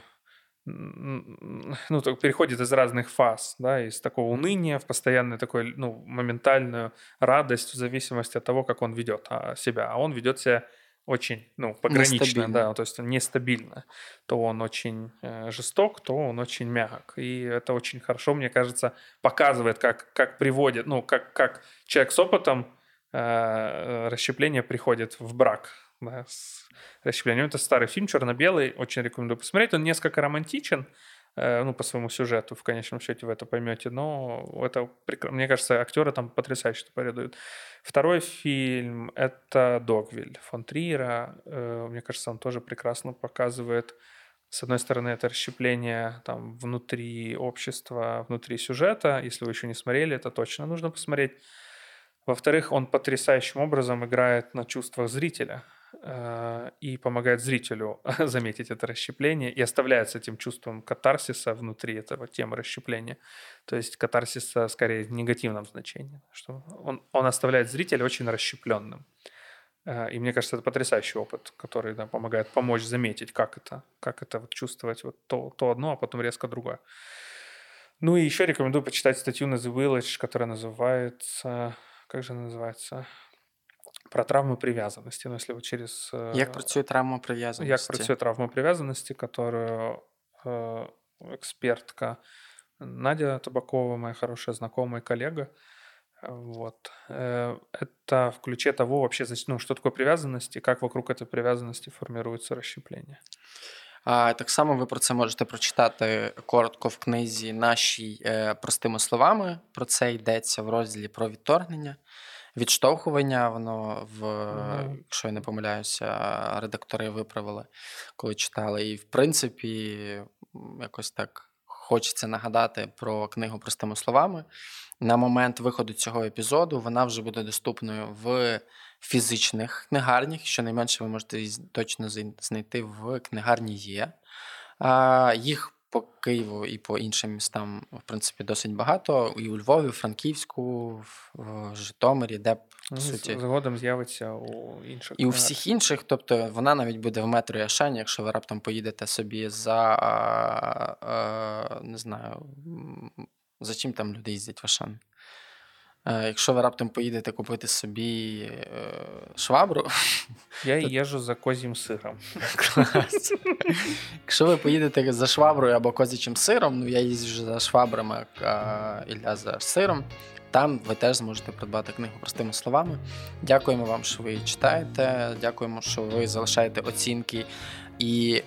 ну, переходит из разных фаз, да, из такого уныния в постоянную такую, ну, моментальную радость в зависимости от того, как он ведет а, себя. А он ведет себя очень, ну, погранично, да, то есть нестабильно. То он очень э, жесток, то он очень мягок. И это очень хорошо, мне кажется, показывает, как, как приводит, ну, как, как человек с опытом э, расщепления приходит в брак да, с расщеплением. Это старый фильм, черно-белый, очень рекомендую посмотреть. Он несколько романтичен, ну, по своему сюжету, в конечном счете, вы это поймете. Но это, мне кажется, актеры там потрясающе передают. Второй фильм — это «Догвиль» фон Триера. Э, мне кажется, он тоже прекрасно показывает с одной стороны, это расщепление там внутри общества, внутри сюжета. Если вы еще не смотрели, это точно нужно посмотреть. Во-вторых, он потрясающим образом играет на чувствах зрителя. Э, и помогает зрителю [LAUGHS] заметить это расщепление и оставляет с этим чувством катарсиса внутри этого темы расщепления. То есть катарсиса скорее в негативном значении, что он, он оставляет зрителя очень расщепленным. Э, и мне кажется, это потрясающий опыт, который да, помогает помочь заметить, как это, как это вот чувствовать вот то, то одно, а потом резко другое. Ну и еще рекомендую почитать статью на The Village, которая называется... Как же она называется? Про травму привязанности. Ну, если вот через... Як працює травма прив'язаності? Як працює травма прив'язаності, которую э, экспертка Надя Табакова, моя хорошая знакомая коллега, вот. Э, это в ключе того вообще, ну, что такое привязанность и как вокруг этой привязанности формируется расщепление. А, Так само ви про це можете прочитати коротко в книзі нашій е, простими словами. Про це йдеться в розділі про відторгнення, Відштовхування. Воно в, mm-hmm. якщо я не помиляюся, редактори виправили, коли читали. І, в принципі, якось так хочеться нагадати про книгу простими словами. На момент виходу цього епізоду вона вже буде доступною в фізичних книгарнях. Щонайменше ви можете точно знайти в книгарні є. Їх по Києву і по іншим містам, в принципі, досить багато. І у Львові, у Франківську, в Житомирі, де по суті. Згодом з'явиться у інших. І у всіх інших, тобто вона навіть буде в метро Яшані, якщо ви раптом поїдете собі за не знаю, за чим там люди їздять в Ашан. Е, якщо ви раптом поїдете купити собі е, швабру. Я то... їжджу за козім сиром. Клас. Якщо ви поїдете за шваброю або козячим сиром, ну я їздю за швабрами а Ілля за сиром. Там ви теж зможете придбати книгу простими словами. Дякуємо вам, що ви її читаєте. Дякуємо, що ви залишаєте оцінки і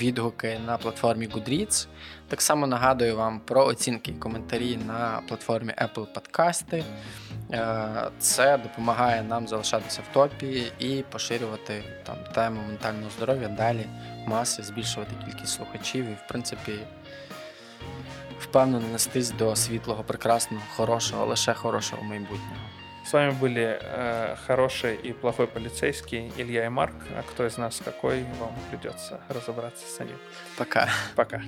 відгуки на платформі Goodreads. Так само нагадую вам про оцінки і коментарі на платформі Apple Подкасти. Е, це допомагає нам залишатися в топі і поширювати там тему ментального здоров'я далі, маси, збільшувати кількість слухачів і, в принципі, впевнено нестись до світлого, прекрасного, хорошого, лише хорошого майбутнього. С вами были э, хороший и плохой полицейский Илья и Марк. А кто из нас какой, вам придется разобраться с самим. Пока. Пока.